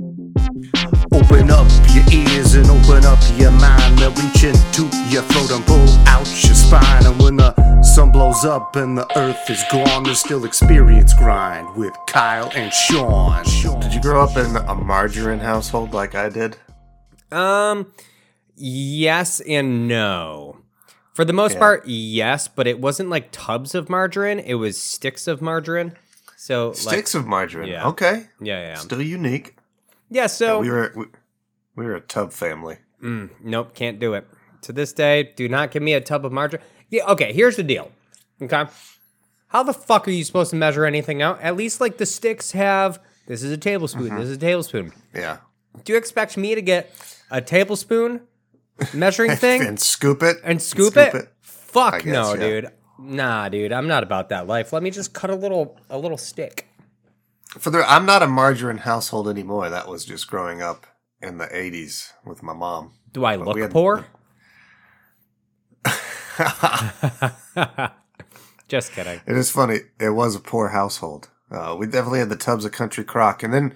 Open up your ears and open up your mind. They'll reach into your throat and pull out your spine. And when the sun blows up and the earth is gone, there's still experience grind with Kyle and Sean. Did you grow up in a margarine household like I did? Um, yes and no. For the most Yeah. part, yes, but it wasn't like tubs of margarine. It was sticks of margarine. So Sticks of margarine. Yeah. Okay. yeah, yeah, Still unique. Yeah. So we were we, we were a tub family. Mm, nope, can't do it. To this day, do not give me a tub of margarine. Yeah, okay, here's the deal. Okay. How the fuck are you supposed to measure anything out? At least like the sticks have this is a tablespoon, Mm-hmm. this is a tablespoon. Yeah. Do you expect me to get a tablespoon measuring thing and scoop it and scoop, it? Fuck guess, no, yeah. dude. Nah, dude, I'm not about that life. Let me just cut a little a little stick. For the I'm not a margarine household anymore. That was just growing up in the 80s with my mom. Do I we look had- poor? just kidding. It is funny. It was a poor household. Uh, we definitely had the tubs of country crock, and then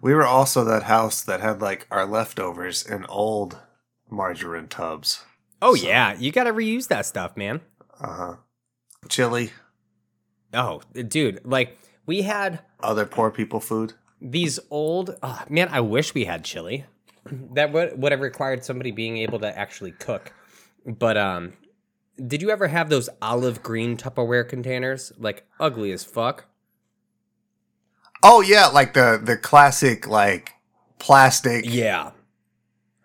we were also that house that had like our leftovers in old margarine tubs. Oh yeah, you got to reuse that stuff, man. Uh huh. Chili, Oh, dude, like we had other poor people food. these old oh, man. I wish we had chili. That would would have required somebody being able to actually cook. But um, did you ever have those olive green Tupperware containers? Like ugly as fuck. Oh yeah, like the the classic like plastic, Yeah,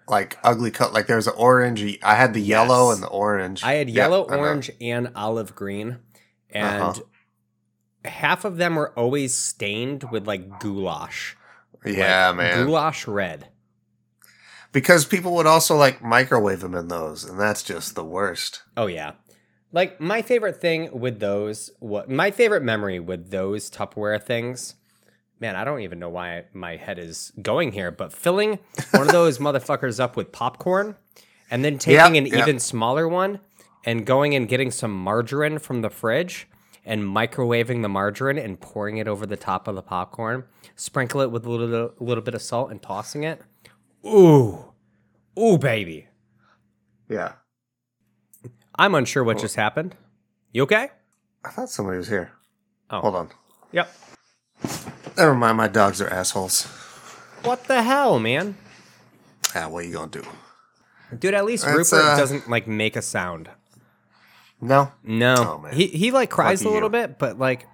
like ugly cut. Like there's an orange. I had the yellow Yes. and the orange. I had yellow, orange, and olive green, and Uh-huh. Half of them were always stained with like goulash. Yeah, Like, man. goulash red. Because people would also like microwave them in those, and that's just the worst. Oh yeah. Like my favorite thing with those what my favorite memory with those Tupperware things. Man, I don't even know why my head is going here, but filling one of those motherfuckers up with popcorn and then taking Yep, an yep. even smaller one and going and getting some margarine from the fridge and microwaving the margarine and pouring it over the top of the popcorn, sprinkle it with a little, a little bit of salt and tossing it. Ooh. Ooh, baby. Yeah. I'm unsure what just happened. You okay? I thought somebody was here. Oh. Hold on. Yep. Never mind, my dogs are assholes. What the hell, man? Ah, what you gonna do? Dude, at least That's, Rupert uh, doesn't like make a sound. No? No. Oh. He he like cries Lucky a little you. bit, but like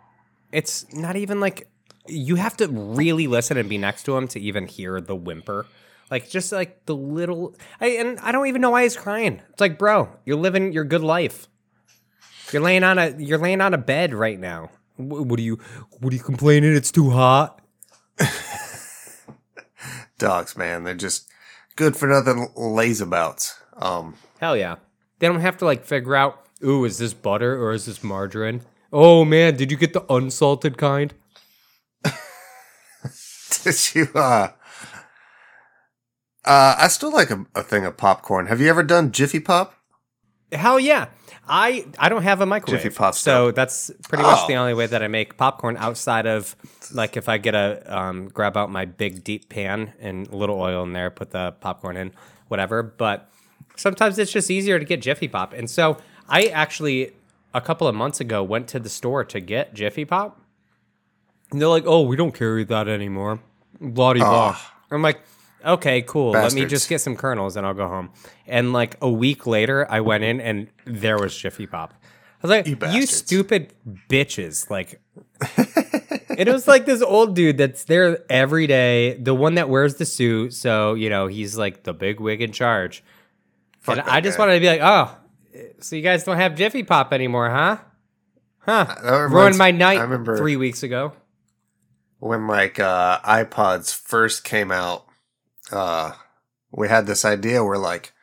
it's not even like you have to really listen and be next to him to even hear the whimper. Like just like the little I and I don't even know why he's crying. It's like, bro, you're living your good life. You're laying on a you're laying on a bed right now. Wh- What are you what are you complaining it's too hot? Dogs, man, they're just good for nothing lazabouts. Um, Hell yeah. They don't have to like figure out, ooh, is this butter or is this margarine? Oh man, did you get the unsalted kind? did you, uh, uh, I still like a, a thing of popcorn. Have you ever done Jiffy Pop? Hell yeah. I I don't have a microwave. Jiffy Pop so that's pretty much Oh. the only way that I make popcorn outside of like if I get a um, grab out my big deep pan and a little oil in there, put the popcorn in, whatever. But sometimes it's just easier to get Jiffy Pop. And so I actually a couple of months ago went to the store to get Jiffy Pop. And they're like, "Oh, we don't carry that anymore." Blah de blah. Ah. I'm like, "Okay, cool. Let me just get some kernels and I'll go home." And like a week later, I went in and there was Jiffy Pop. I was like, You "You, stupid bitches!" Like, it was like this old dude that's there every day, the one that wears the suit. So you know he's like the big wig in charge. Fuck and I just guy. wanted to be like, "Oh, so you guys don't have Jiffy Pop anymore, huh?" Huh? Ruined my night I remember three weeks ago. when like uh iPods first came out, uh we had this idea where like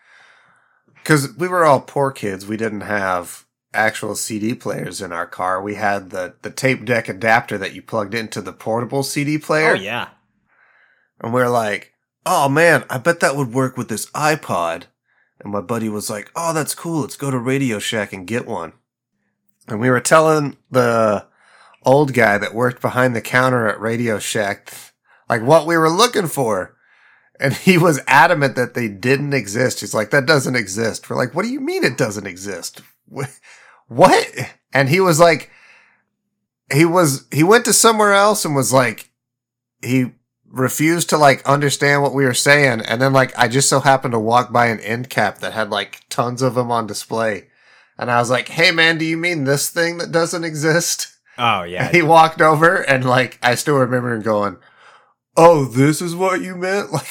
cuz we were all poor kids, we didn't have actual CD players in our car. We had the the tape deck adapter that you plugged into the portable CD player. Oh yeah. And we are like, "Oh man, I bet that would work with this iPod." And my buddy was like, "Oh, that's cool. Let's go to Radio Shack and get one." And we were telling the old guy that worked behind the counter at Radio Shack like what we were looking for. And he was adamant that they didn't exist. He's like, that doesn't exist. We're like, what do you mean it doesn't exist? What? And he was like, he was, he went to somewhere else and was like, he refused to like understand what we were saying. And then like, I just so happened to walk by an end cap that had like tons of them on display. And I was like, hey man, do you mean this thing that doesn't exist? Oh yeah. he walked over and like I still remember him going, "Oh, this is what you meant." Like,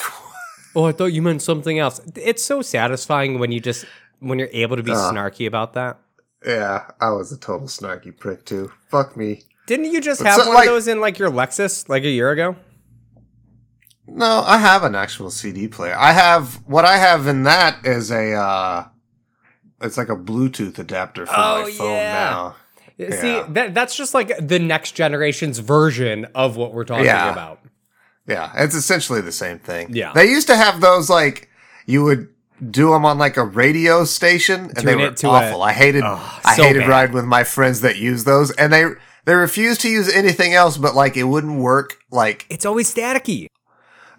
oh, I thought you meant something else. It's so satisfying when you just when you're able to be Uh. snarky about that. yeah, I was a total snarky prick too. Fuck me. Didn't you just But have so, one like- of those in like your Lexus like a year ago? No, I have an actual CD player. I have what I have in that is a uh it's like a Bluetooth adapter for Oh, my phone yeah. now. See, Yeah. that that's just like the next generation's version of what we're talking Yeah. about. Yeah, it's essentially the same thing. Yeah. They used to have those like you would do them on like a radio station and they were awful. a- I hated Oh, I so hated bad. riding with my friends that use those and they they refused to use anything else but like it wouldn't work like It's always staticky.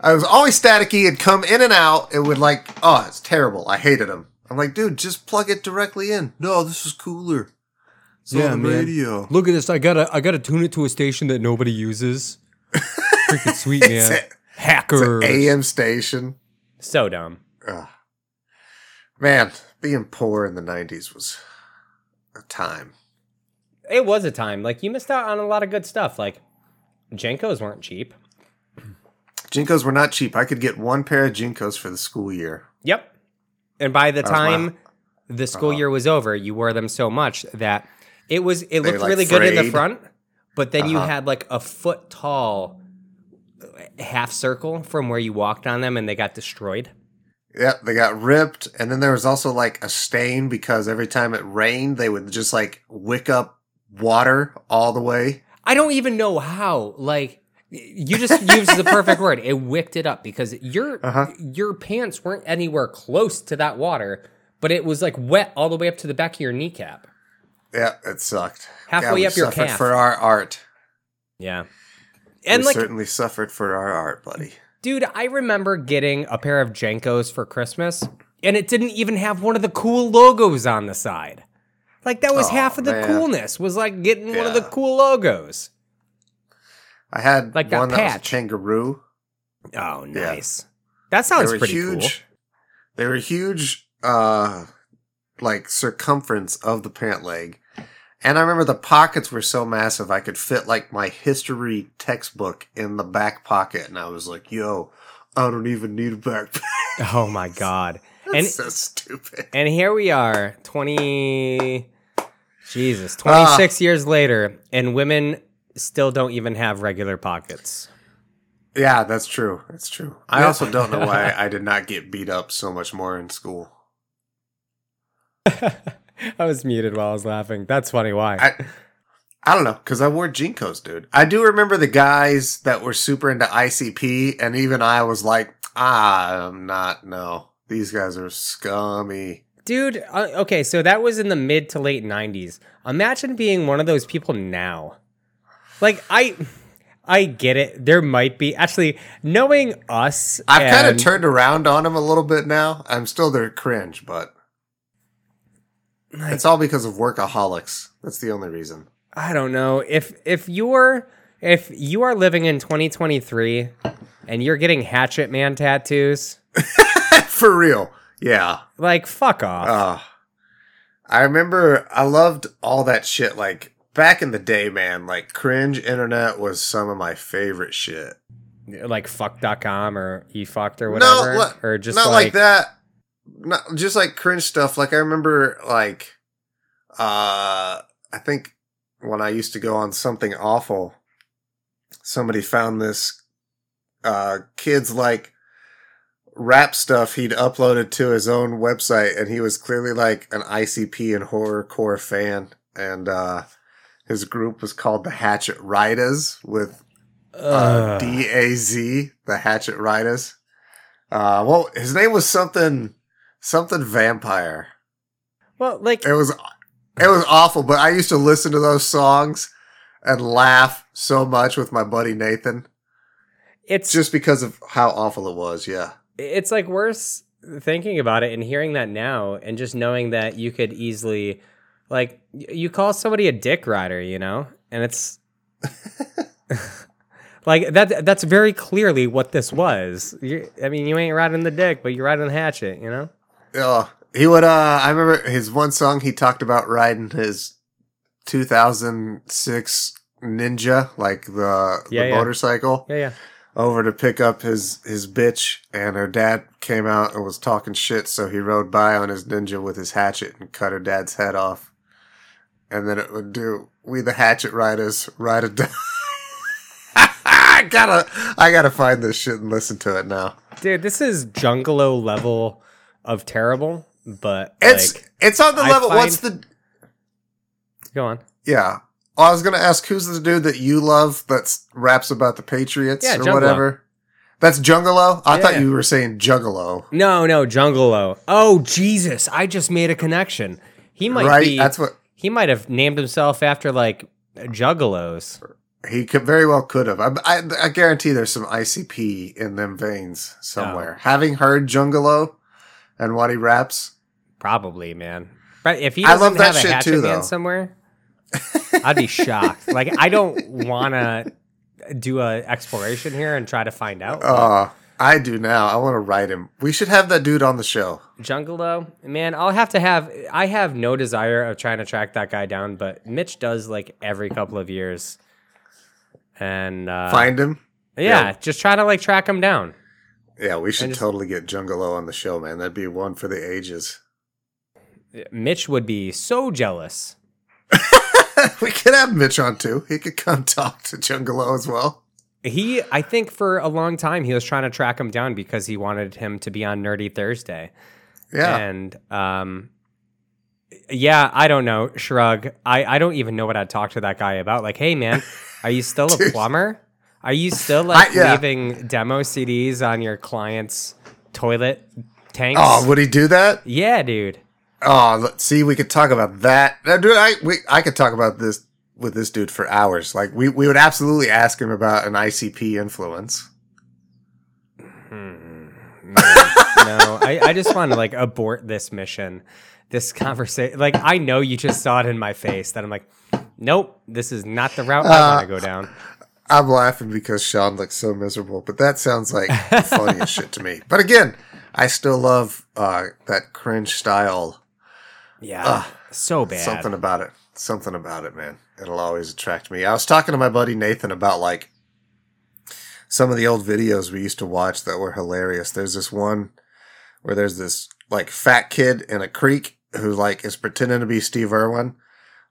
I was always staticky it'd come in and out it would like oh it's terrible I hated them I'm like dude just plug it directly in no this is cooler it's Yeah, on the man. radio Look at this. I gotta I gotta tune it to a station that nobody uses. Freaking sweet man. a- Hacker. AM station So dumb. Ugh. man being poor in the 90s was a time It was a time. Like you missed out on a lot of good stuff. Like JNCOs weren't cheap. JNCOs were not cheap. I could get one pair of JNCOs for the school year. Yep. And by the my- time the school Uh-huh. year was over, you wore them so much that it was it looked like, really good in the front, but then you Uh-huh. had like a foot tall uh, half circle from where you walked on them and they got destroyed. Yep, they got ripped, and then there was also like a stain because every time it rained, they would just like wick up water all the way. I don't even know how. Like you just used the perfect word. It wicked it up because your Uh-huh. your pants weren't anywhere close to that water, but it was like wet all the way up to the back of your kneecap. Yeah, it sucked. Halfway we up your calf. for our art. Yeah. And we like certainly suffered for our art, buddy. Dude, I remember getting a pair of JNCOs for Christmas, and it didn't even have one of the cool logos on the side. Like that was Oh, half of the man. coolness. Was like getting one of the cool logos. I had Like that one that was a patch. kangaroo. Oh, Yeah. nice. That sounds pretty huge. They were huge, uh, like circumference of the pant leg. And I remember the pockets were so massive I could fit like my history textbook in the back pocket, and I was like, "Yo, I don't even need a backpack." Oh my god. That's and so stupid. and here we are, 20 Jesus, Ah. 26 years later, and women still don't even have regular pockets. Yeah, that's true. That's true. I also don't know why I did not get beat up so much more in school. I was muted while I was laughing. That's funny why. I I don't know because I wore JNCOs, dude. I do remember the guys that were super into ICP, and even I was like, ah, I'm not. No, these guys are scummy. Dude, uh, okay, so that was in the mid to late 90s. Imagine being one of those people now. Like I I get it. There might be actually knowing us I've kind of turned around on him a little bit now. I'm still there cringe, but it's all because of workaholics. That's the only reason. I don't know. If if you're if you are living in 2023 and you're getting hatchet man tattoos, For real, yeah. like fuck off. Uh, I remember I loved all that shit. Like back in the day, man. Like cringe internet was some of my favorite shit. like fuck.com or eFukt or whatever No, or just not like, like, that. Not just like cringe stuff. Like I remember, like, uh, I think when I used to go on something awful, somebody found this uh kid's like rap stuff he'd uploaded to his own website, and he was clearly like an ICP and horrorcore fan, and uh his group was called the Hatchet Riders with uh, D A Z, the Hatchet Riders. Uh, well, his name was something, something vampire. well, like It was, it was awful. But I used to listen to those songs and laugh so much with my buddy Nathan. it's just because of how awful it was. Yeah. it's like worse thinking about it and hearing that now and just knowing that you could easily like you call somebody a dick rider you know and it's like that that's very clearly what this was you i mean you ain't riding the dick but you're riding the hatchet you know Yeah. He would. Uh, I remember his one song. He talked about riding his 2006 Ninja, like the, Yeah, the yeah. motorcycle, yeah yeah over to pick up his his bitch. And her dad came out and was talking shit, so he rode by on his Ninja with his hatchet and cut her dad's head off. And then it would do "We the Hatchet Riders ride a." down." I gotta, I gotta find this shit and listen to it now. dude this is jungalo level of terrible but It's like it's on the I level. What's the go on Yeah. I was gonna ask who's the dude that you love that raps about the Patriots Yeah, or whatever. That's Jungalo. I Yeah, thought you were saying Juggalo. no no jungalo oh jesus i just made a connection he might right? be That's what He might have named himself after like juggalos. he could very well could have. I, I, I guarantee there's some ICP in them veins somewhere. Oh. Having heard Jungalo and what he raps, Probably, man. But if he I doesn't love that have a shit hatchet too, man somewhere, I'd be shocked. Like I don't want to do a exploration here and try to find out. uh, I do now. I want to write him. We should have that dude on the show. Jungalo, man, I'll have to have. I have no desire of trying to track that guy down, but Mitch does like every couple of years, and uh, Find him. yeah, yeah. just try to like track him down. Yeah, we should just- totally get Jungalo on the show, man. That'd be one for the ages. Mitch would be so jealous. we could have Mitch on too. He could come talk to Jungalo as well. He, I think, for a long time, he was trying to track him down because he wanted him to be on Nerdy Thursday. Yeah. And, um, yeah, I don't know. Shrug. I, I don't even know what I'd talk to that guy about. Like, hey, man, are you still a plumber? Are you still like I- yeah. leaving demo CDs on your client's toilet tanks? Oh, would he do that? yeah, dude. Oh, let's see, we could talk about that. Dude, I we, I could talk about this with this dude for hours. Like we, we would absolutely ask him about an ICP influence. no, I, I just want to like abort this mission, this conversation. Like, I know you just saw it in my face that I'm like, nope, this is not the route I want to go down. I'm laughing because Sean looks so miserable, but that sounds like the funniest shit to me. But again, I still love uh, that cringe style. Yeah, so bad. Something about it. Something about it, man. It'll always attract me. I was talking to my buddy Nathan about like some of the old videos we used to watch that were hilarious. There's this one where there's this like fat kid in a creek who like is pretending to be Steve Irwin,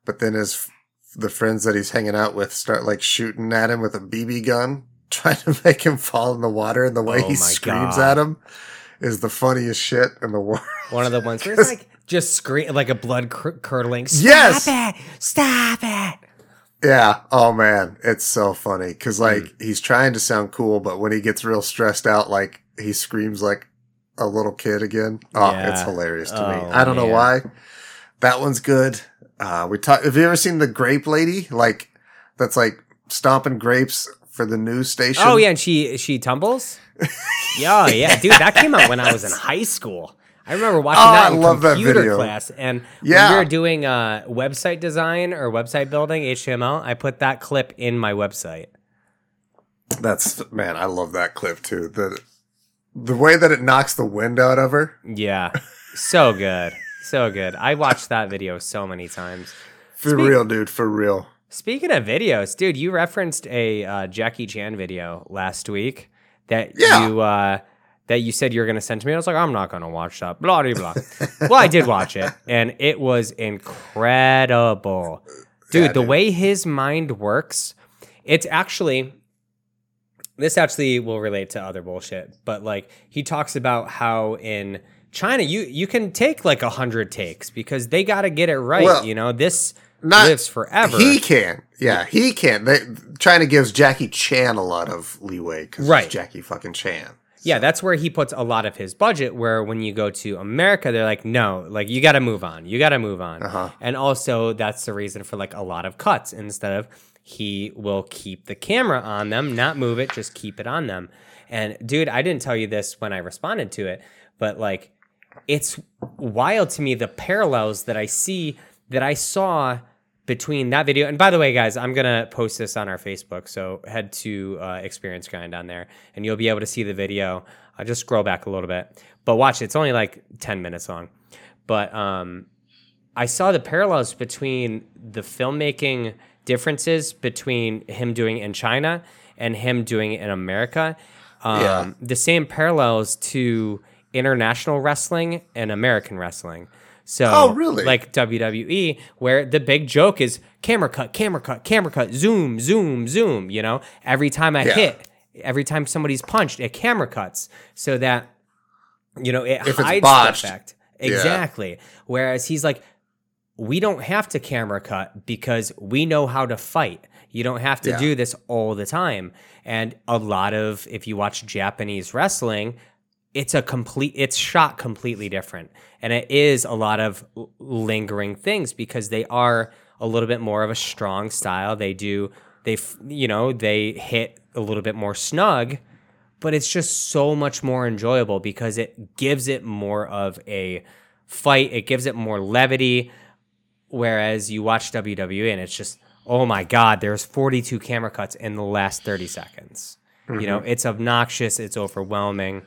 but then his the friends that he's hanging out with start like shooting at him with a BB gun, trying to make him fall in the water, and the way Oh he screams God. at him is the funniest shit in the world. One of the ones where it's like just scream like a blood cur- curdling. Stop Yes! it! Stop it! Yeah. Oh man, it's so funny because like Mm. he's trying to sound cool, but when he gets real stressed out, like he screams like a little kid again. Oh, Yeah. it's hilarious to me. Oh, I don't know why. That one's good. Uh, we talk. Have you ever seen the grape lady? Like that's like stomping grapes for the news station. Oh yeah, and she she tumbles. yeah, yeah, dude, that came out when I was in high school. I remember watching Oh, that I in love that computer video. class, and Yeah. when we were doing uh, website design or website building HTML, I put that clip in my website. That's man. I love that clip too. The the way that it knocks the wind out of her. Yeah, so good, so good. I watched that video so many times. For Speak- real, dude. For real. Speaking of videos, dude, you referenced a uh, Jackie Chan video last week that Yeah. you uh, that you said you were going to send to me. I was like, I'm not going to watch that. Blah blah blah. well, I did watch it, and it was incredible, dude. Yeah, the dude. way his mind works, it's actually. This actually will relate to other bullshit, but like he talks about how in China you you can take like a hundred takes because they got to get it right. Well, you know this not- lives forever. He can. Yeah, he can. They, China gives Jackie Chan a lot of leeway because Right. Jackie fucking Chan. Yeah, that's where he puts a lot of his budget. Where when you go to America, they're like, no, like you got to move on. You got to move on. Uh-huh. And also, that's the reason for like a lot of cuts instead of he will keep the camera on them, not move it, just keep it on them. And dude, I didn't tell you this when I responded to it, but like it's wild to me the parallels that I see that I saw between that video. And by the way, guys, I'm gonna post this on our Facebook, so head to uh, Experience Grind on there, and you'll be able to see the video. I'll just scroll back a little bit, but watch it. It's only like 10 minutes long, but um, I saw the parallels between the filmmaking differences between him doing it in China and him doing it in America. Um, Yeah. The same parallels to international wrestling and American wrestling. So, Oh, really? Like WWE, where the big joke is camera cut, camera cut, camera cut, zoom, zoom, zoom. You know, every time I Yeah. hit, every time somebody's punched, it camera cuts so that you know it If it's hides botched, the effect. Exactly. Whereas he's like, we don't have to camera cut because we know how to fight. You don't have to Yeah. do this all the time. And a lot of, if you watch Japanese wrestling, it's a complete, it's shot completely different. And it is a lot of lingering things because they are a little bit more of a strong style. They do, they, you know, they hit a little bit more snug but it's just so much more enjoyable because it gives it more of a fight. It gives it more levity. Whereas you watch WWE and it's just, oh my God, there's 42 camera cuts in the last 30 seconds. You know, mm-hmm. it's obnoxious, it's overwhelming.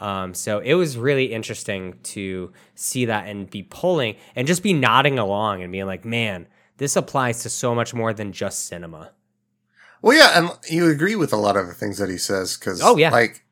Um, so it was really interesting to see that and be pulling and just be nodding along and being like, man, this applies to so much more than just cinema. Well, yeah, and you agree with a lot of the things that he says because, Oh, yeah. like,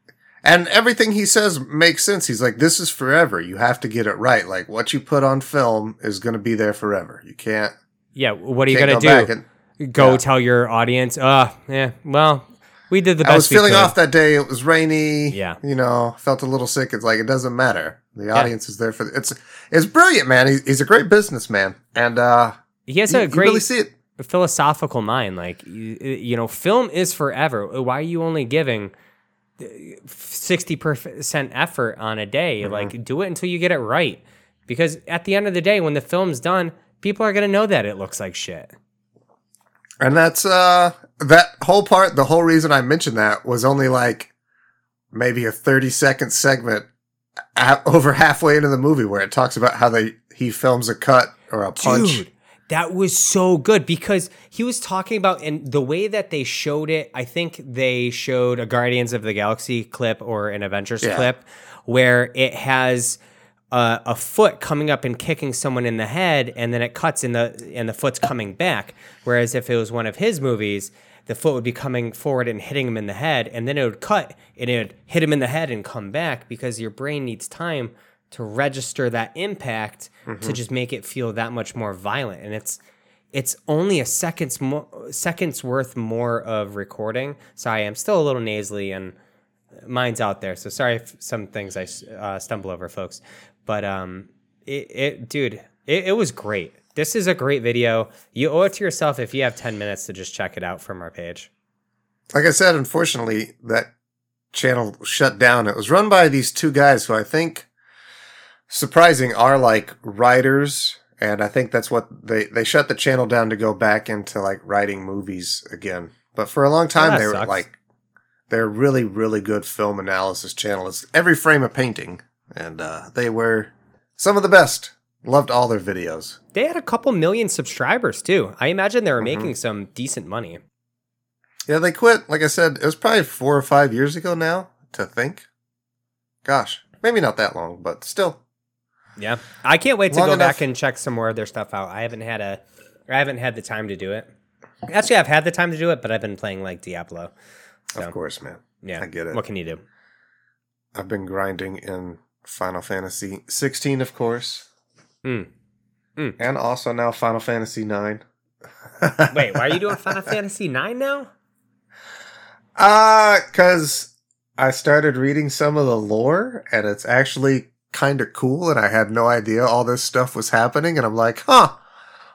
and everything he says makes sense. He's like, "This is forever. You have to get it right. Like, what you put on film is going to be there forever. You can't, Yeah, what are you going to do? And go Yeah. tell your audience, uh, yeah, well, we did the best I was feeling could. off that day. It was rainy. Yeah. you know, felt a little sick. It's like it doesn't matter. The audience is there for it's. It's brilliant, man. He's, he's a great businessman, and uh, He has you, a great really philosophical mind. Like, you, you know, film is forever. Why are you only giving sixty percent effort on a day? Mm-hmm. Like, do it until you get it right. Because at the end of the day, when the film's done, people are gonna know that it looks like shit. And that's uh that whole part, the whole reason I mentioned that was only like maybe a 30 second segment over halfway into the movie where it talks about how they he films a cut or a punch. Dude, that was so good because he was talking about and the way that they showed it. I think they showed a Guardians of the Galaxy clip or an Avengers Yeah. clip where it has uh, a foot coming up and kicking someone in the head, and then it cuts in the and the foot's coming back. Whereas if it was one of his movies, the foot would be coming forward and hitting him in the head, and then it would cut and it would hit him in the head and come back because your brain needs time to register that impact to just make it feel that much more violent. And it's it's only a seconds mo- seconds worth more of recording. Sorry, I'm still a little nasally and mine's out there. So sorry if some things I uh, stumble over, folks. But um, it, it dude, it, it was great. This is a great video. You owe it to yourself if you have 10 minutes to just check it out from our page. Like I said, unfortunately, that channel shut down. It was run by these two guys who I think surprising are like writers and I think that's what they they shut the channel down to go back into like writing movies again. But for a long time that they were like they're really really good film analysis channel. It's every frame a painting and uh they were some of the best. Loved all their videos. They had a couple million subscribers too. I imagine they were Mhm. making some decent money. Yeah, they quit. Like I said, it was probably 4 or 5 years ago now to think. Gosh, maybe not that long, but still Yeah, I can't wait to Long go enough. back and check some more of their stuff out. I haven't had a, I haven't had the time to do it. Actually, I've had the time to do it, but I've been playing like Diablo. So, Of course, man. yeah, I get it. What can you do? I've been grinding in Final Fantasy 16, of course, Mm. Mm. and also now Final Fantasy 9. Wait, why are you doing Final Fantasy Nine now? Uh, cuz I started reading some of the lore and it's actually kind of cool and I had no idea all this stuff was happening and I'm like, "Huh.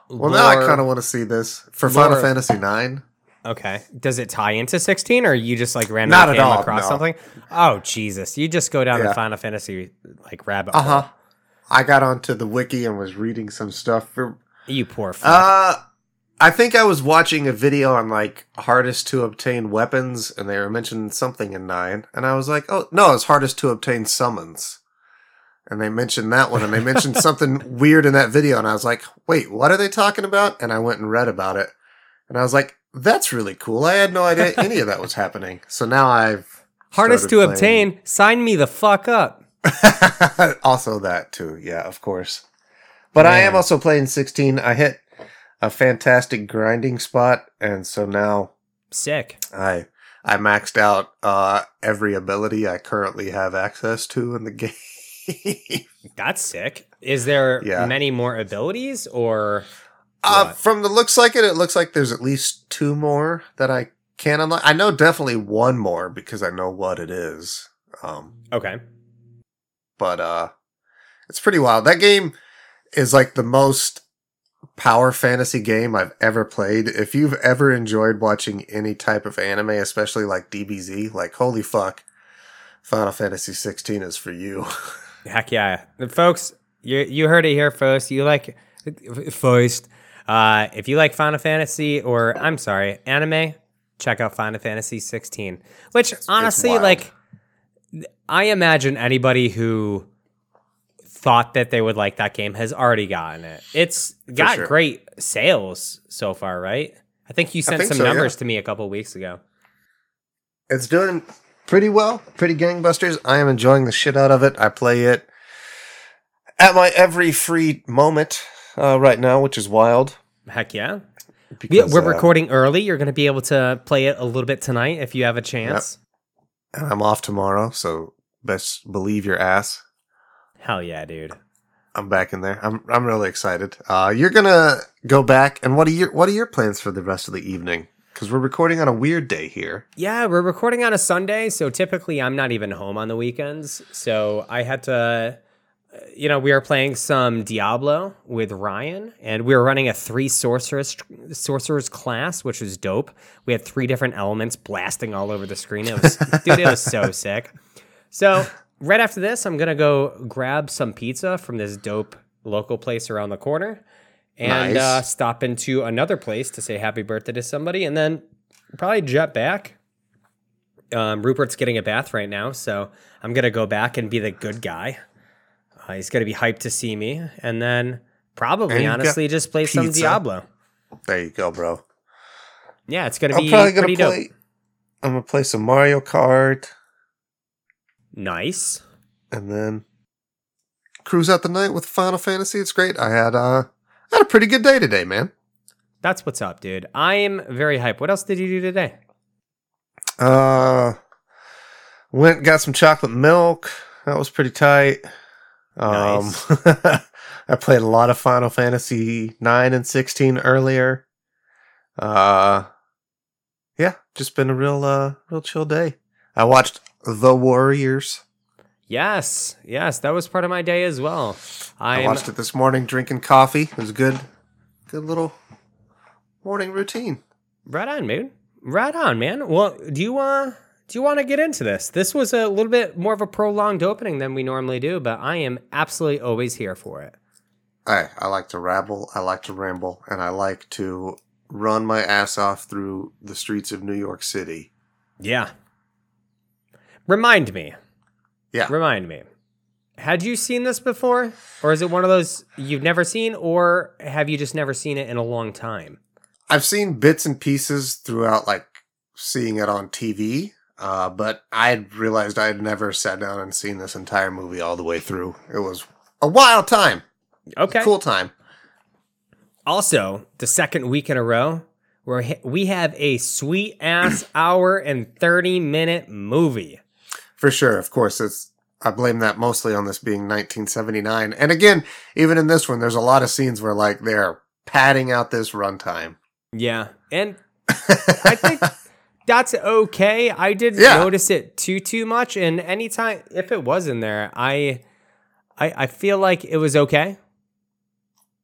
Well, now I kind of want to see this for Lore- Final Fantasy 9." Okay. Does it tie into 16 or you just like randomly Not at came all, across no. something? Oh, Jesus. You just go down Yeah. the Final Fantasy like rabbit hole. Uh-huh. I got onto the wiki and was reading some stuff for You poor fuck. Uh, I think I was watching a video on like hardest to obtain weapons, and they were mentioning something in nine, and I was like, oh no, it's hardest to obtain summons. And they mentioned that one, and they mentioned something weird in that video, and I was like, wait, what are they talking about? And I went and read about it, and I was like, that's really cool. I had no idea any of that was happening. So now I've Hardest to playing- obtain. Sign me the fuck up. also that too, yeah, of course. But I am also playing 16. I hit a fantastic grinding spot, and so now Sick. I I maxed out uh, every ability I currently have access to in the game. That's sick. Is there Yeah. many more abilities or uh, from the looks like it, it looks like there's at least two more that I can unlock. I know definitely one more because I know what it is. Um, okay? but uh it's pretty wild. That game is like the most power fantasy game I've ever played. If you've ever enjoyed watching any type of anime, especially like DBZ, like holy fuck, Final Fantasy 16 is for you. Heck yeah, folks! You you heard it here first. You like first. Uh, if you like Final Fantasy or I'm sorry, anime, check out Final Fantasy 16. Which honestly, wild. like, I imagine anybody who thought that they would like that game has already gotten it. It's got sure. great sales so far, right? I think you sent think some so, yeah. numbers to me a couple weeks ago. it's doing pretty well, pretty gangbusters. I am enjoying the shit out of it. I play it at my every free moment uh, right now, which is wild. Heck yeah. Because, we're uh, recording early. You're going to be able to play it a little bit tonight if you have a chance. and I'm off tomorrow, so best believe your ass. Hell yeah, dude. I'm back in there. I'm I'm really excited. Uh, you're gonna go back, and what are your what are your plans for the rest of the evening? Because we're recording on a weird day here. Yeah, we're recording on a Sunday, so typically I'm not even home on the weekends. So I had to, you know, we were playing some Diablo with Ryan, and we were running a three sorceress sorcerers class, which was dope. We had three different elements blasting all over the screen. It was, dude, it was so sick. So right after this, I'm gonna go grab some pizza from this dope local place around the corner. And Nice. uh, stop into another place to say happy birthday to somebody, and then probably jet back. Um, Rupert's getting a bath right now, so I'm gonna go back and be the good guy. Uh, he's gonna be hyped to see me, and then probably, And honestly, just play some. Diablo. There you go, bro. Yeah, it's gonna I'm be probably gonna pretty play. dope. I'm gonna play some Mario Kart, Nice. and then cruise out the night with Final Fantasy. It's great. I had uh I had a pretty good day today, man. That's what's up, dude. I am very hyped. What else did you do today? Uh, went and got some chocolate milk. That was pretty tight. Um, I played a lot of Final Fantasy nine and sixteen earlier. Uh, yeah, just been a real, uh, real chill day. I watched The Warriors. Yes, yes, that was part of my day as well. I I'm, watched it this morning, drinking coffee. It was good, good little morning routine. Right on, dude. Right on, man. Well, do you uh do you want to get into this? This was a little bit more of a prolonged opening than we normally do, but I am absolutely always here for it. I I like to rabble, I like to ramble, and I like to run my ass off through the streets of New York City. Yeah. Remind me. Yeah. Remind me. Had you seen this before? Or is it one of those you've never seen, or have you just never seen it in a long time? I've seen bits and pieces throughout, like seeing it on TV, uh, but I had realized I had never sat down and seen this entire movie all the way through. It was a wild time, Okay. cool time. Also, the second week in a row where we have a sweet ass hour and 30 minute movie. For sure, of course, it's. I blame that mostly on this being 1979. And again, even in this one, there's a lot of scenes where like they're padding out this runtime. Yeah. And I think that's okay. I didn't Yeah. notice it too too much and anytime if it was in there, I I I feel like it was okay.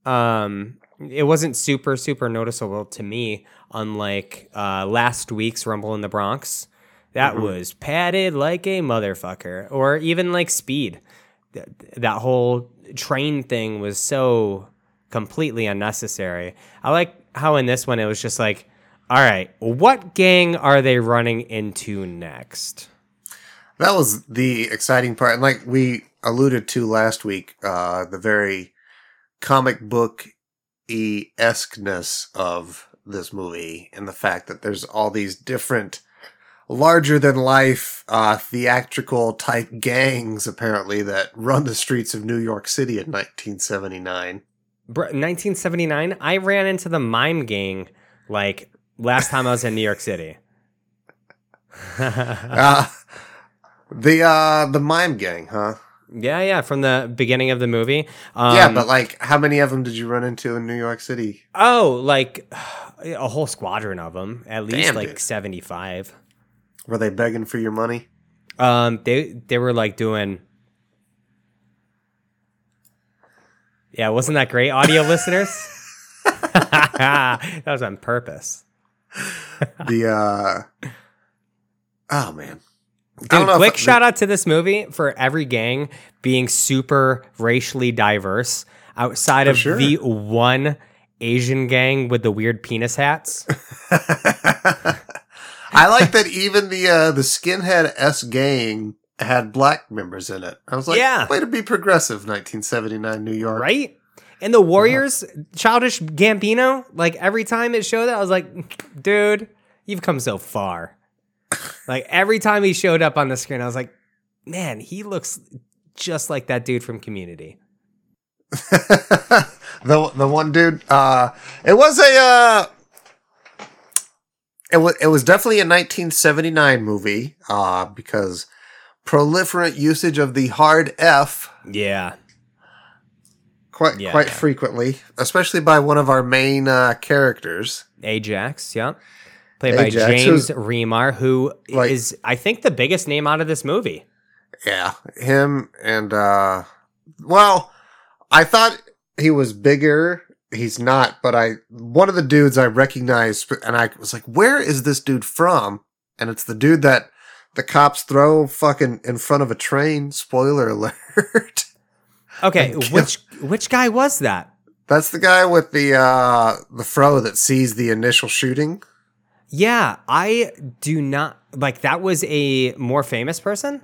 Um it wasn't super super noticeable to me unlike uh last week's Rumble in the Bronx. That Mhm. was padded like a motherfucker or even like speed. Th- That whole train thing was so completely unnecessary. I like how in this one it was just like, all right, what gang are they running into next? That was the exciting part. And like we alluded to last week, uh, the very comic book esqueness of this movie and the fact that there's all these different larger than life uh, theatrical type gangs apparently that run the streets of New York City in 1979. Br- 1979, I ran into the mime gang like last time I was in New York City. Uh, the uh, the mime gang, huh? Yeah, yeah, from the beginning of the movie. Um, yeah, but like, how many of them did you run into in New York City? oh, like a whole squadron of them, at least Damn, like dude. 75. Were they begging for your money? Um, they they were like doing. Yeah, wasn't that great, audio listeners? that was on purpose. The uh, oh man, Dude, quick shout out to this movie for every gang being super racially diverse outside of sure. the one Asian gang with the weird penis hats. I like that even the uh, the skinhead S gang had black members in it. I was like, Yeah. way to be progressive, 1979 New York. right? And the Warriors, childish Gambino, like every time it showed that, I was like, dude, you've come so far. like every time he showed up on the screen, I was like, man, he looks just like that dude from Community. the the one dude. Uh, it was a. Uh, it was it was definitely a 1979 movie. Uh, because proliferant usage of the hard F Yeah. Quite Yeah, quite yeah. frequently, especially by one of our main uh, characters. Ajax, yeah. Played by James Remar, who is, Like- I think, the biggest name out of this movie. Yeah, him and uh well, I thought he was bigger. He's not, but I one of the dudes I recognized and I was like, "Where is this dude from?" And it's the dude that the cops throw fucking in front of a train. Spoiler alert. Okay, which which guy was that? That's the guy with the uh the fro that sees the initial shooting. Yeah, I do not like that was a more famous person.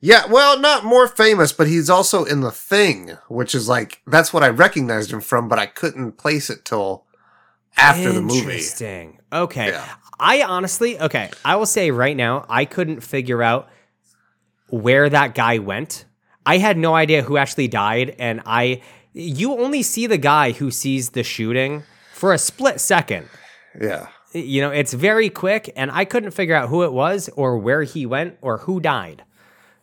Yeah, well, not more famous, but he's also in the thing, which is like that's what I recognized him from, but I couldn't place it till after the movie. Interesting. Okay. Yeah. I honestly, okay, I will say right now, I couldn't figure out where that guy went. I had no idea who actually died, and I, you only see the guy who sees the shooting for a split second. Yeah. You know, it's very quick, and I couldn't figure out who it was or where he went or who died.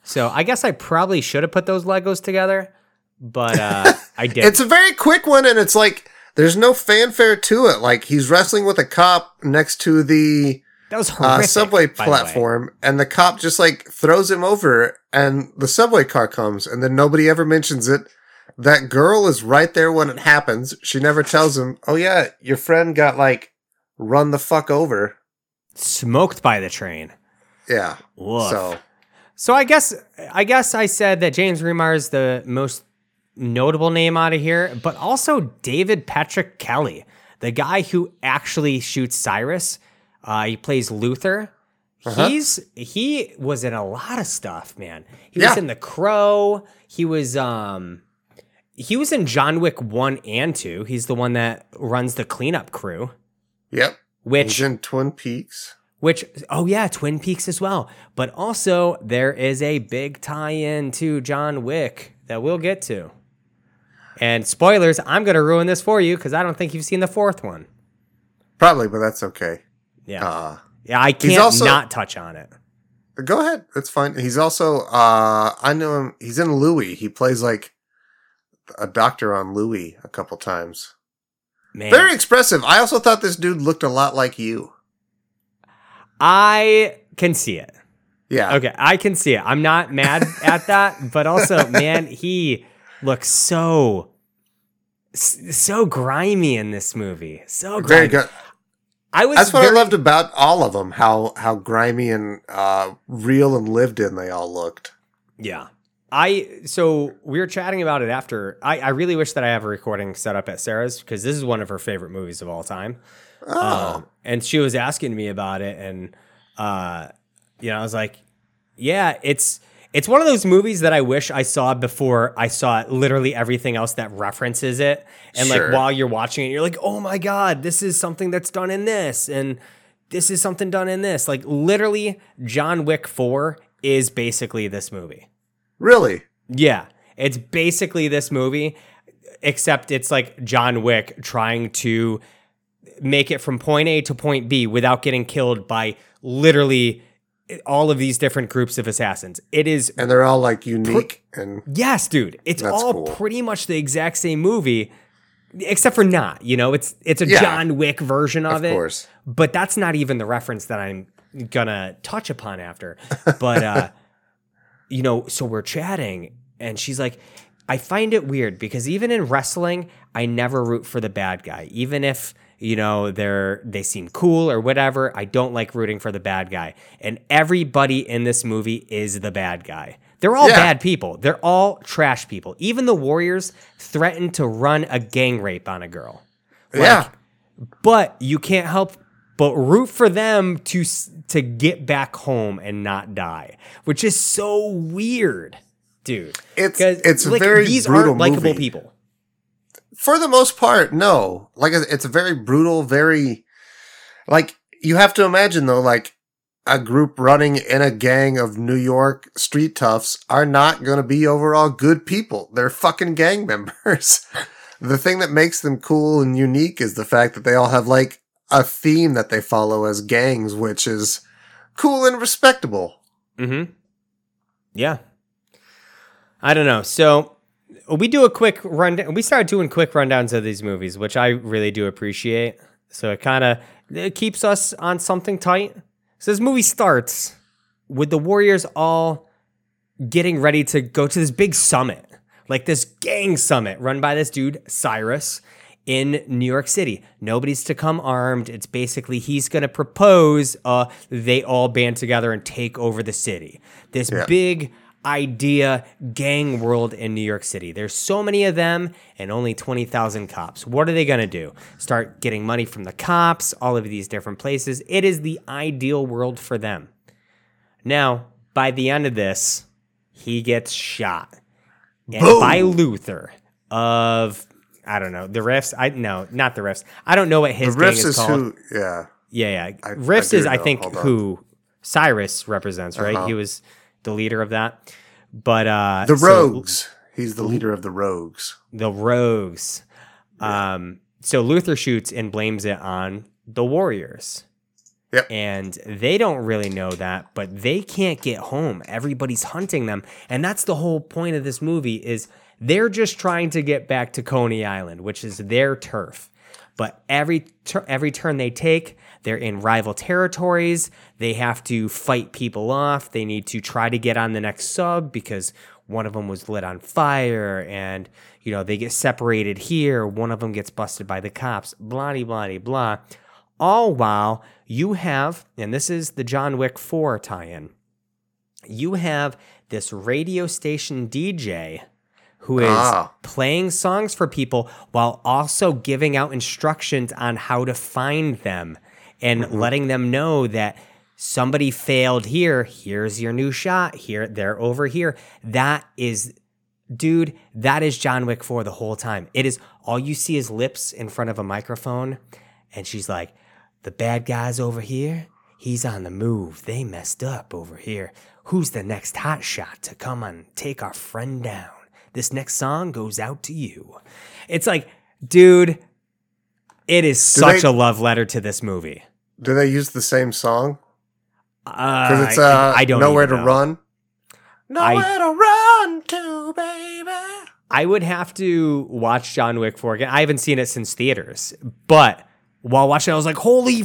So I guess I probably should have put those Legos together, but uh, I did. It's a very quick one, and it's like there's no fanfare to it. Like he's wrestling with a cop next to the that was uh, horrific, subway by the platform, and the cop just like throws him over, and the subway car comes, and then nobody ever mentions it. That girl is right there when it happens. She never tells him, "Oh yeah, your friend got like run the fuck over." Smoked by the train. Yeah. Woof. So So I guess I guess I said that James Remar is the most notable name out of here, but also David Patrick Kelly, the guy who actually shoots Cyrus. Uh, he plays Luther. Uh-huh. He's he was in a lot of stuff, man. He was in The Crow. He was um he was in John Wick 1 and 2. He's the one that runs the cleanup crew, yep. which He's in Twin Peaks. which, oh yeah, Twin Peaks as well. But also, there is a big tie in to John Wick that we'll get to. And spoilers, I'm going to ruin this for you because I don't think you've seen the fourth one. Probably, but that's okay. Yeah. Uh, yeah, I can't also- not touch on it. Go ahead. It's fine. He's also uh I know him he's in Louie. He plays like a doctor on Louie a couple times. Man. Very expressive. I also thought this dude looked a lot like you. I can see it. Yeah. Okay, I can see it. I'm not mad at that, but also, man, he looks so so grimy in this movie. So grimy. Very good. I was That's what very- I loved about all of them. How how grimy and uh real and lived in they all looked. Yeah. I so we were chatting about it after. I, I really wish that I have a recording set up at Sarah's because this is one of her favorite movies of all time. Oh, Um, and she was asking me about it, and uh, you know, I was like, "Yeah, it's it's one of those movies that I wish I saw before I saw literally everything else that references it." And Sure. like while you're watching it, you're like, "Oh my god, this is something that's done in this," and this is something done in this. Like literally, John Wick Four is basically this movie. really? Yeah, it's basically this movie, except it's like John Wick trying to make it from point A to point B without getting killed by literally all of these different groups of assassins. It is And they're all like unique and yes, dude. It's all cool. pretty much the exact same movie, except for not. You know, it's it's a Yeah. John Wick version of, of it. course. But that's not even the reference that I'm gonna touch upon after. But uh you know, so we're chatting and she's like, I find it weird because even in wrestling, I never root for the bad guy. Even if, you know, they're they seem cool or whatever, I don't like rooting for the bad guy. And everybody in this movie is the bad guy. They're all Yeah. bad people. They're all trash people. Even the Warriors threatened to run a gang rape on a girl yeah. but you can't help but root for them to to get back home and not die, which is so weird, dude. It's it's like, very these aren't likable people. For the most part, no. Like it's a very brutal, very like you have to imagine though, like a group running in a gang of New York street toughs are not going to be overall good people. They're fucking gang members. the thing that makes them cool and unique is the fact that they all have like a theme that they follow as gangs, which is cool and respectable. Mm-hmm. Yeah. I don't know. So we do a quick rundown. We started doing quick rundowns of these movies, which I really do appreciate. So it kind of it keeps us on something tight. So this movie starts with the Warriors all getting ready to go to this big summit, like this gang summit run by this dude Cyrus in New York City. Nobody's to come armed. It's basically he's going to propose uh they all band together and take over the city. This Yeah. big idea gang world in New York City. There's so many of them and only 20,000 cops. What are they going to do? Start getting money from the cops, all of these different places. It is the ideal world for them. Now, by the end of this, he gets shot. And Boom. by Luther of I don't know, the Riffs. I no, not the Riffs. I don't know what The his gang is, is called. who, yeah. Yeah, yeah. I- Riffs I is do I think who Cyrus represents, right? Uh-huh. He was the leader of that. But uh The so- Rogues. He's the leader of the Rogues. the rogues. Um, so Luther shoots and blames it on the Warriors. Yep. And they don't really know that, but they can't get home. Everybody's hunting them. And that's the whole point of this movie is they're just trying to get back to Coney Island, which is their turf. But every tur- every turn they take, they're in rival territories. They have to fight people off. They need to try to get on the next sub because one of them was lit on fire and you know they get separated here one of them gets busted by the cops blah blah blah all while you have and this is the john wick 4 tie-in you have this radio station dj who is Ah. playing songs for people while also giving out instructions on how to find them and letting them know that somebody failed here here's your new shot here they're over here. That is dude that is john wick 4 the whole time. It is all you see is lips in front of a microphone and she's like the bad guy's over here. He's on the move. They messed up over here. Who's the next hot shot to come and take our friend down this next song goes out to you it's like dude it is such they- a love letter to this movie Do they use the same song? because Because it's uh, I don't know. nowhere to run. Nowhere to run to, baby. I would have to watch John Wick 4 again. I haven't seen it since theaters, but while watching, it, I was like, "Holy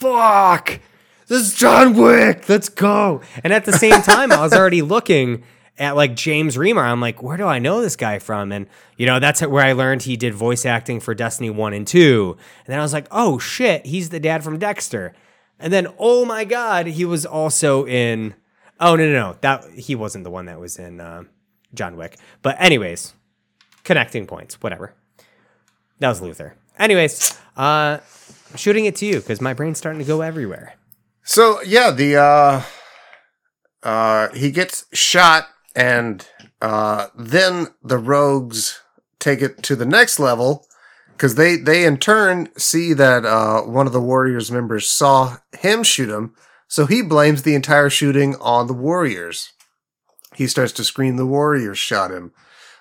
fuck, this is John Wick! Let's go!" And at the same time, I was already looking at like James Remar. I'm like, "Where do I know this guy from?" And you know, that's where I learned he did voice acting for Destiny One and Two. And then I was like, "Oh shit, he's the dad from Dexter." And then, oh my god, he was also in. Oh no, no, no, that he wasn't the one that was in. Uh, John Wick. But anyways, connecting points, whatever. That was Luther. Anyways, uh, shooting it to you because my brain's starting to go everywhere. So yeah, the uh uh he gets shot and uh then the rogues take it to the next level cuz they they in turn see that uh one of the warriors members saw him shoot him, so he blames the entire shooting on the warriors. He starts to scream the warriors shot him.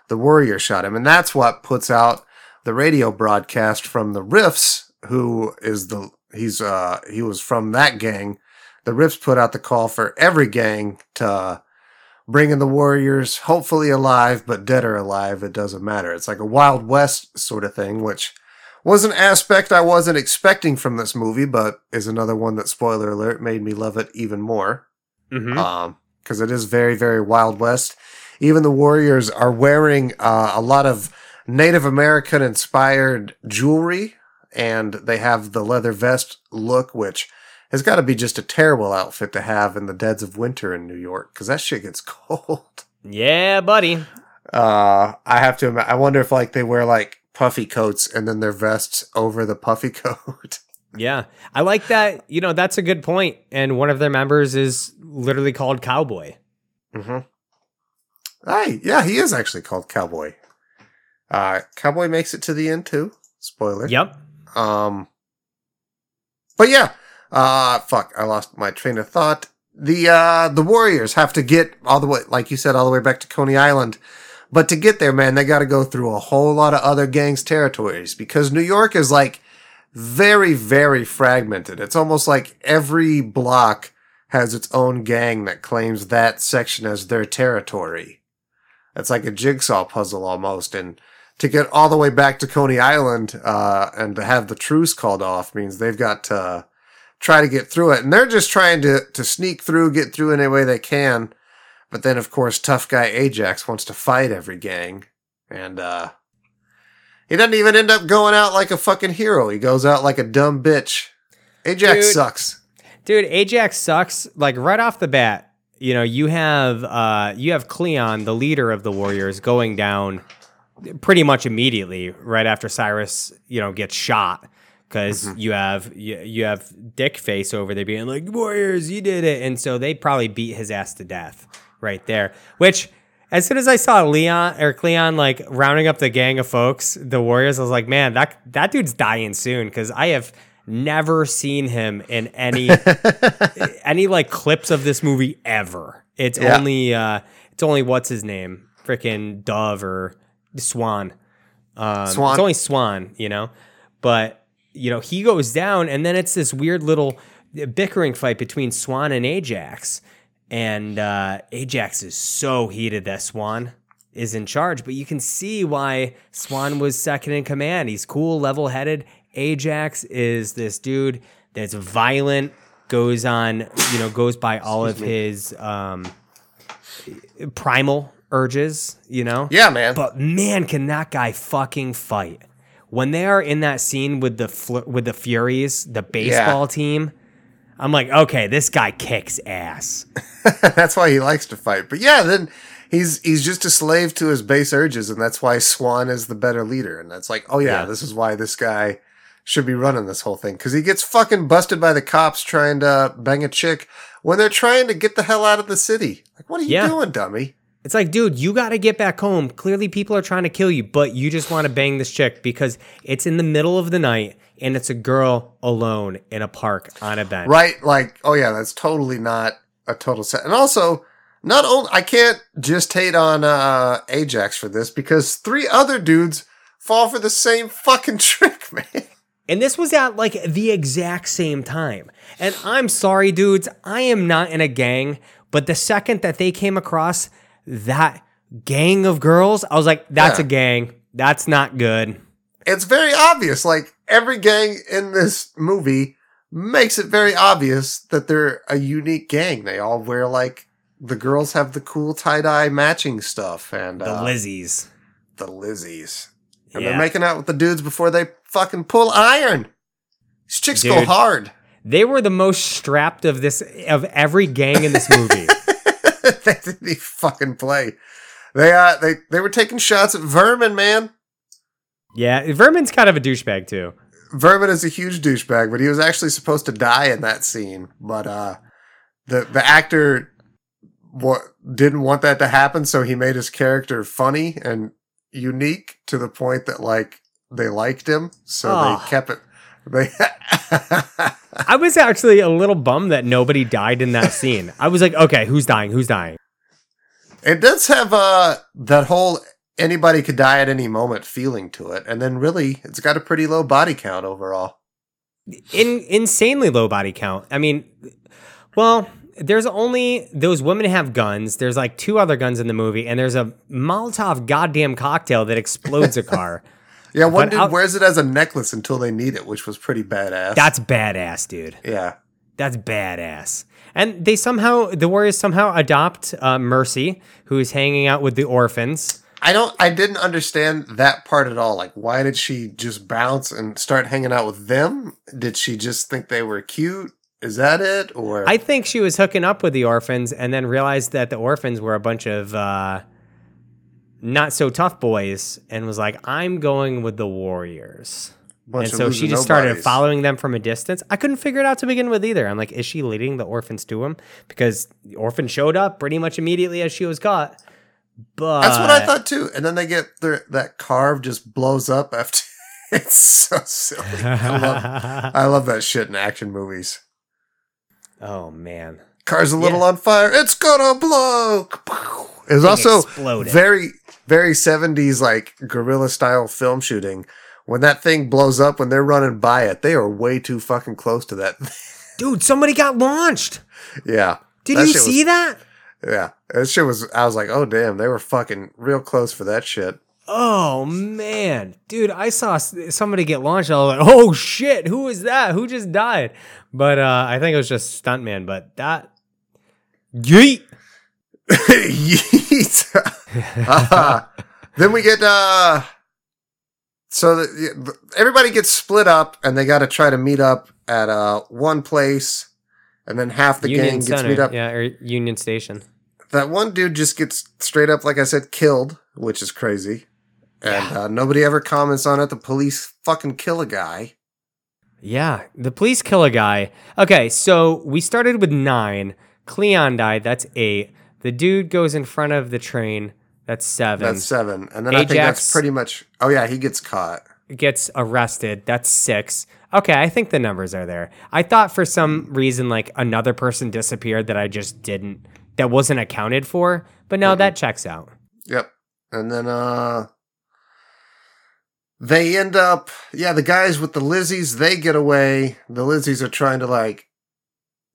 The warrior shot him and that's what puts out the radio broadcast from the Riffs who is the he's uh he was from that gang. The Riffs put out the call for every gang to bring in the Warriors, hopefully alive, but dead or alive, it doesn't matter. It's like a Wild West sort of thing, which was an aspect I wasn't expecting from this movie, but is another one that spoiler alert made me love it even more. Mm-hmm. Um, because it is very, very Wild West. Even the Warriors are wearing uh, a lot of Native American inspired jewelry, and they have the leather vest look, which has got to be just a terrible outfit to have in the deads of winter in New York, because that shit gets cold. yeah, buddy. Uh, I have to. ima- I wonder if like they wear like puffy coats and then their vests over the puffy coat. Yeah, I like that. You know, that's a good point. And one of their members is literally called Cowboy. mm-hmm. Hey, yeah, he is actually called Cowboy. Uh, Cowboy makes it to the end too. Spoiler. Yep. Um, but yeah, uh, fuck, I lost my train of thought. The, uh, the Warriors have to get all the way, like you said, all the way back to Coney Island. But to get there, man, they got to go through a whole lot of other gangs' territories because New York is like very, very fragmented. It's almost like every block has its own gang that claims that section as their territory. It's like a jigsaw puzzle almost. And to get all the way back to Coney Island uh, and to have the truce called off means they've got to try to get through it. And they're just trying to, to sneak through, get through any way they can. But then, of course, tough guy Ajax wants to fight every gang. And uh, he doesn't even end up going out like a fucking hero. He goes out like a dumb bitch. Ajax Dude. sucks. Dude, Ajax sucks. Like right off the bat, you know, you have uh you have Cleon, the leader of the Warriors, going down pretty much immediately right after Cyrus, you know, gets shot. Because you have you, you have Dick Face over there being like, Warriors, you did it. And so they probably beat his ass to death right there. Which as soon as I saw Leon or Cleon like rounding up the gang of folks, the Warriors, I was like, man, that that dude's dying soon because I have never seen him in any any like clips of this movie ever. It's Yeah. only uh it's only what's his name? Freaking Dove or Swan. Um, Swan. It's only Swan, you know. But you know, he goes down and then it's this weird little bickering fight between Swan and Ajax. And uh Ajax is so heated that Swan is in charge, but you can see why Swan was second in command. He's cool, level headed. Ajax is this dude that's violent, goes on, you know, goes by all of his um, primal urges, you know? Yeah, man. But man, can that guy fucking fight? When they are in that scene with the fl- with the Furies, the baseball team, I'm like, okay, this guy kicks ass. that's why he likes to fight. But yeah, then he's he's just a slave to his base urges, and that's why Swan is the better leader. And that's like, oh yeah, Yeah. this is why this guy should be running this whole thing because he gets fucking busted by the cops trying to bang a chick when they're trying to get the hell out of the city. Like, what are you Yeah. doing, dummy? It's like, dude, you got to get back home. Clearly, people are trying to kill you, but you just want to bang this chick because it's in the middle of the night and it's a girl alone in a park on a bench. Right? Like, oh yeah, that's totally not a total set. And also, not only I can't just hate on uh, Ajax for this because three other dudes fall for the same fucking trick, man. And this was at like the exact same time. And I'm sorry, dudes, I am not in a gang, but the second that they came across that gang of girls, I was like, that's Yeah. a gang. That's not good. it's very obvious. Like every gang in this movie makes it very obvious that they're a unique gang. They all wear like the girls have the cool tie dye matching stuff and The uh, Lizzies. the Lizzies. And Yeah. they're making out with the dudes before they fucking pull iron. These chicks go hard. They were the most strapped of this of every gang in this movie. they didn't even fucking play. They uh they they were taking shots at Vermin, man. Yeah, Vermin's kind of a douchebag too. Vermin is a huge douchebag, but he was actually supposed to die in that scene. But uh the the actor what didn't want that to happen, so he made his character funny and unique to the point that like they liked him, so Oh. they kept it. I was actually a little bummed that nobody died in that scene. I was like, okay, who's dying? Who's dying? it does have uh that whole anybody could die at any moment feeling to it, and then really it's got a pretty low body count overall. In insanely low body count. I mean, well, there's only those women have guns. There's like two other guns in the movie, and there's a Molotov goddamn cocktail that explodes a car. Yeah, one But dude out- wears it as a necklace until they need it, which was pretty badass. That's badass, dude. yeah. That's badass. And they somehow, the Warriors somehow adopt uh, Mercy, who is hanging out with the orphans. I don't. I didn't understand that part at all. Like, why did she just bounce and start hanging out with them? Did she just think they were cute? Is that it? Or I think she was hooking up with the orphans and then realized that the orphans were a bunch of uh, not so tough boys and was like, I'm going with the Warriors. bunch and so she just started nobodies. following them from a distance. I couldn't figure it out to begin with either. I'm like, is she leading the orphans to him? Because the orphan showed up pretty much immediately as she was caught. But That's what I thought too. And then they get their that carve just blows up after. it's so silly. I love, I love that shit in action movies. oh man. Car's a little Yeah. on fire. It's gonna blow. It was also exploded. very, very seventies like guerrilla style film shooting. When that thing blows up, when they're running by it, they are way too fucking close to that. Dude, somebody got launched. yeah. Did you see that? Yeah. That shit was. I was like, oh damn, they were fucking real close for that shit. Oh man, dude, I saw somebody get launched. I was like, "Oh shit, who is that? Who just died?" But uh, I think it was just stuntman. But that, yeet. Yeet. Uh, then we get uh so the, everybody gets split up and they got to try to meet up at uh one place and then half the gang gets meet up yeah, or Union Station. that one dude just gets straight up like i said killed which is crazy and uh, nobody ever comments on it the police fucking kill a guy Yeah, the police kill a guy. Okay, so we started with nine. Cleon died. That's eight. The dude goes in front of the train. That's seven. that's seven and then i think that's pretty much oh yeah he gets caught gets arrested. That's six. Okay, I think the numbers are there. I thought for some reason like another person disappeared that I just didn't that wasn't accounted for, but no, that checks out. Yep. And then uh they end up yeah, the guys with the Lizzies, they get away. The Lizzies are trying to like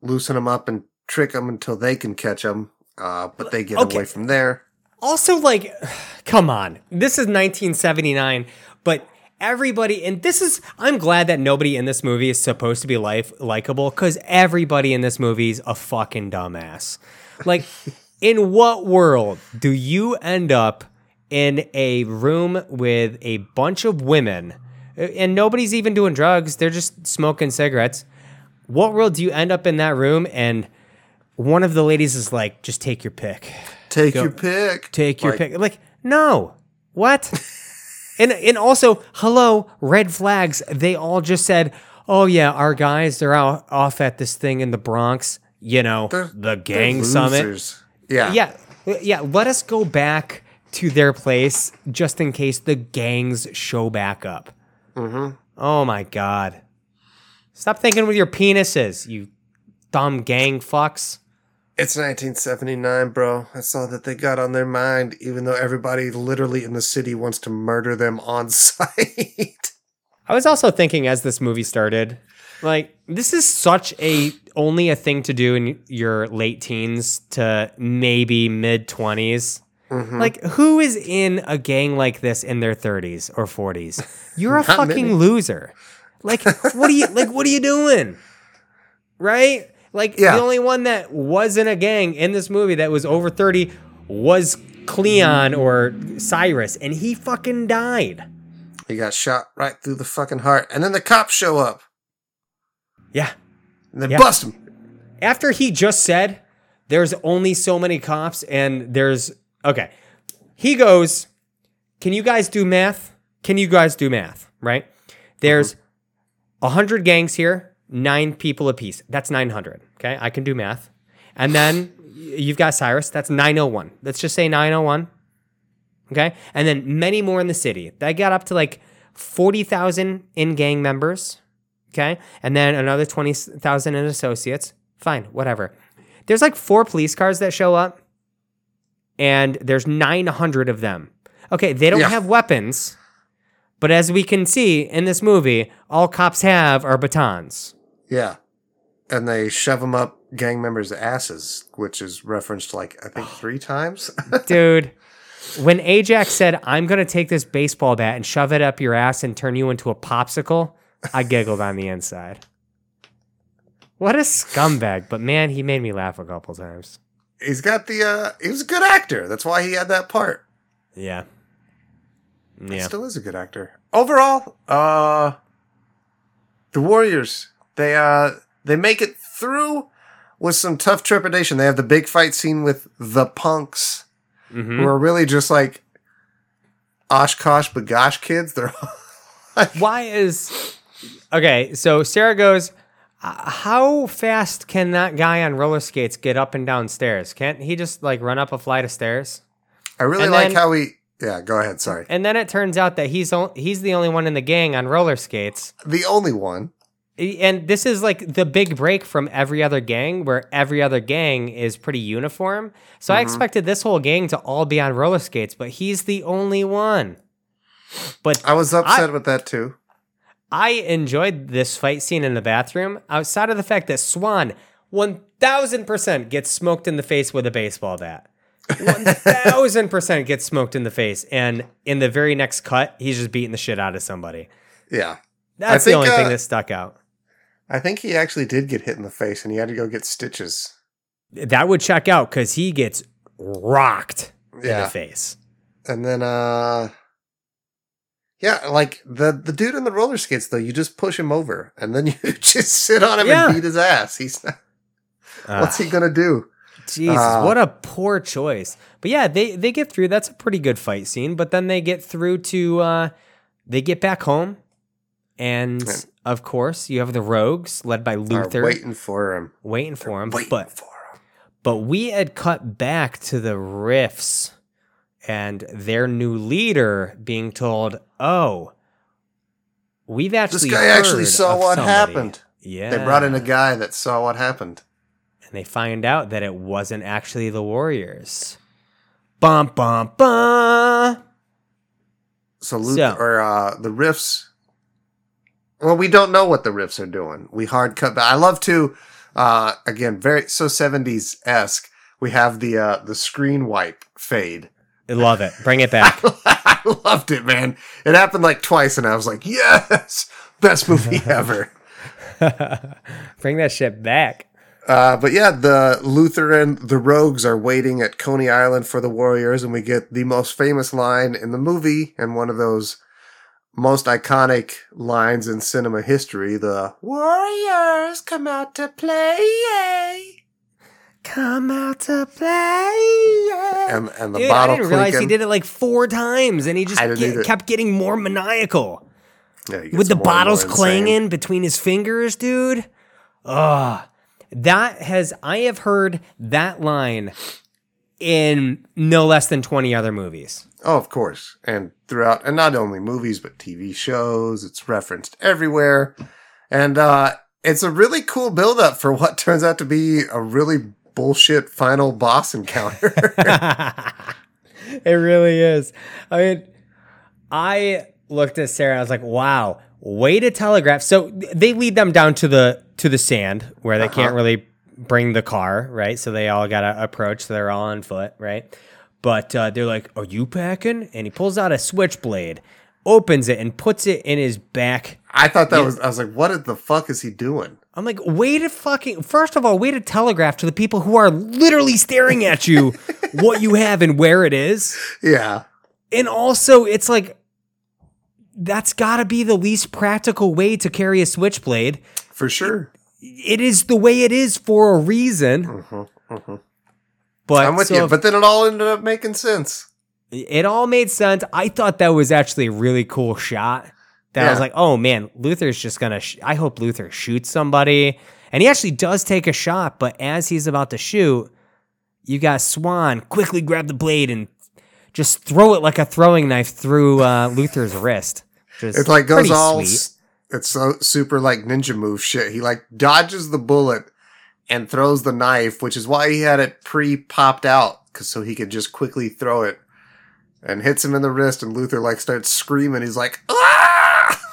loosen them up and trick them until they can catch them. Uh but they get Okay. away from there. Also, like, come on, this is 1979, but everybody, and this is, I'm glad that nobody in this movie is supposed to be life likable because everybody in this movie is a fucking dumbass. Like, in what world do you end up in a room with a bunch of women and nobody's even doing drugs? They're just smoking cigarettes. What world do you end up in that room and one of the ladies is like, just take your pick Take your pick. take your Like, pick. Like, no. What? and and also, hello, red flags. They all just said, "Oh yeah, our guys they're out off at this thing in the Bronx, you know, the gang summit." Yeah. Yeah. Yeah, let us go back to their place just in case the gangs show back up. Mm-hmm. Oh my god. Stop thinking with your penises, you dumb gang fucks. It's 1979, bro. That's all that they got on their mind, even though everybody literally in the city wants to murder them on sight. I was also thinking as this movie started, like this is such a only a thing to do in your late teens to maybe mid 20s. Mm-hmm. Like who is in a gang like this in their 30s or 40s? You're a fucking many. loser. Like what are you like what are you doing? Right? Like Yeah. the only one that was in a gang in this movie that was over 30 was Cleon or Cyrus and he fucking died. He got shot right through the fucking heart. And then the cops show up Yeah. and they Yeah. bust him. after he just said there's only so many cops and there's okay he goes, Can you guys do math? Can you guys do math? Right? There's mm-hmm. a 100 gangs here, nine people apiece. That's 900. Okay. I can do math. And then you've got Cyrus. That's 901. Let's just say 901. Okay. And then many more in the city. That got up to like 40,000 in gang members. Okay. And then another 20,000 in associates. Fine. Whatever. There's like four police cars that show up, and there's 900 of them. Okay. They don't Yeah. have weapons. But as we can see in this movie, all cops have are batons. Yeah. And they shove them up gang members' asses, which is referenced like I think three times. Dude, when Ajax said, I'm going to take this baseball bat and shove it up your ass and turn you into a popsicle, I giggled on the inside. What a scumbag. But man, he made me laugh a couple times. He's got the uh he was a good actor. That's why he had that part. Yeah. He Still is a good actor. Overall, uh the Warriors, they uh they make it through with some tough trepidation. They have the big fight scene with the punks Mhm. who are really just like OshKosh B'gosh kids. They're Why is. Okay, so Sarah goes, "Uh, How fast can that guy on roller skates get up and down stairs? Can't he just like run up a flight of stairs? I really And like then- how he Yeah, go ahead, sorry. And then it turns out that he's o- he's the only one in the gang on roller skates. The only one. And this is like the big break from every other gang, where every other gang is pretty uniform. So I expected this whole gang to all be on roller skates, but he's the only one. But I was upset with that too. I enjoyed this fight scene in the bathroom outside of the fact that Swan 1000% gets smoked in the face with a baseball bat. 1000% gets smoked in the face. And in the very next cut, he's just beating the shit out of somebody. Yeah. That's I the think, only thing uh, that stuck out. I think he actually did get hit in the face and he had to go get stitches. That would check out because he gets rocked in the face. And then uh Yeah, like the the dude in the roller skates though, you just push him over and then you just sit on him Yeah. and beat his ass. He's not, what's Ah, he gonna do? Jesus, uh, what a poor choice. But yeah, they they get through. That's a pretty good fight scene. But then they get through to uh they get back home, and And- of course you have the Rogues led by Are Luther waiting for him. waiting for him. Waiting but for him. but we had cut back to the Riffs and their new leader being told, "Oh, we've actually This guy actually saw what somebody." happened. Yeah, They brought in a guy that saw what happened. and they find out that it wasn't actually the Warriors. Bum bum bum. So Luther So- or uh the riffs well, we don't know what the riffs are doing. We hard cut back. I love to uh again, very so 70s esque. We have the uh the screen wipe fade. I love it. Bring it back. I loved it, man. It happened like twice, and I was like, "Yes, best movie ever." Bring that shit back. Uh, but yeah, the Luther and the Rogues are waiting at Coney Island for the Warriors, and we get the most famous line in the movie, and one of those most iconic lines in cinema history: "The Warriors come out to play." Come out to play. And and the Dude, I bottle didn't realize he did it like four times, and he just get- kept getting more maniacal. Yeah, with the more and more bottles clanging between his fingers, dude. Ugh. That has I have heard that line in no less than 20 other movies. Oh, of course. And throughout, and not only movies, but TV shows. It's referenced everywhere. And uh, it's a really cool build up for what turns out to be a really bullshit final boss encounter. it really is. I mean, I looked at Sarah and I was like, wow, way to telegraph. So they lead them down to the to the sand where they can't really bring the car, right? So they all gotta approach, so they're all on foot, right? But uh, they're like, Are you packing? And he pulls out a switchblade, opens it, and puts it in his back. I thought that was, I was like, what the fuck is he doing? I'm like, way to fucking first of all, way to telegraph to the people who are literally staring at you what you have and where it is. Yeah. And also, it's like that's got to be the least practical way to carry a switchblade. For sure. It is the way it is for a reason. Mhm, mhm. But I'm with so you. But then it all ended up making sense. It all made sense. I thought that was actually a really cool shot. That I was like, oh man, Luther's just gonna. Sh- I hope Luther shoots somebody, and he actually does take a shot. But as he's about to shoot, you got Swan quickly grab the blade and just throw it like a throwing knife through uh, Luther's wrist. Just It like goes all. sweet. It's so super like ninja move shit. He like dodges the bullet and throws the knife, which is why he had it pre popped out, cause so he could just quickly throw it, and hits him in the wrist. And Luther like starts screaming. He's like, ah!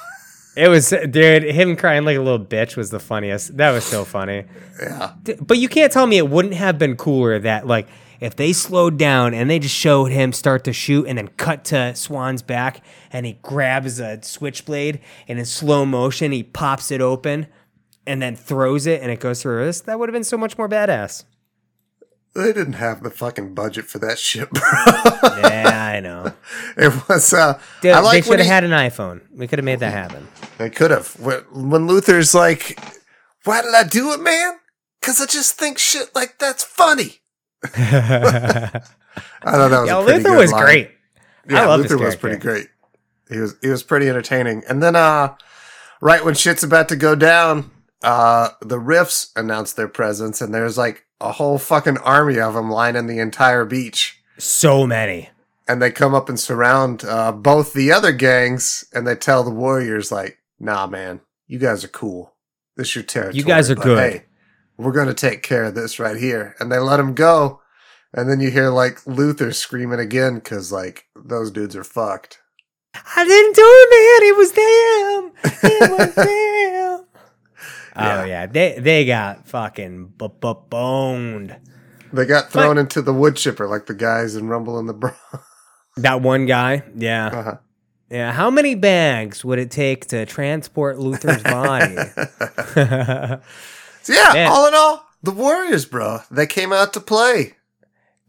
It was, dude. Him crying like a little bitch was the funniest. That was so funny. Yeah, But you can't tell me it wouldn't have been cooler that like if they slowed down and they just showed him start to shoot and then cut to Swan's back and he grabs a switchblade and in slow motion he pops it open and then throws it and it goes through his wrist. That would have been so much more badass. they didn't have the fucking budget for that shit, bro. Yeah, I know. it was. uh Dude, I they should have had an iPhone. We could have made that happen. They could have. When when Luther's like, why did I do it, man? Because I just think shit like that's funny. I that was yeah, Luther was line. great. Yeah, I love Luther was pretty great. He was he was pretty entertaining. And then uh right when shit's about to go down, uh the Riffs announced their presence and there's like a whole fucking army of them lining the entire beach. So many. And they come up and surround uh both the other gangs and they tell the warriors like, "Nah, man, you guys are cool. This is your territory. You guys are but good." Hey, we're going to take care of this right here." And they let them go. And then you hear like Luther screaming again cuz like those dudes are fucked. I didn't do it, man. It was them. It was them. Yeah. Oh yeah, they they got fucking b- b- boned. They got thrown into the wood chipper like the guys in Rumble in the Bronx. That one guy, yeah, Uh-huh. yeah. How many bags would it take to transport Luther's body? So yeah, Man. all in all, the Warriors, bro, they came out to play.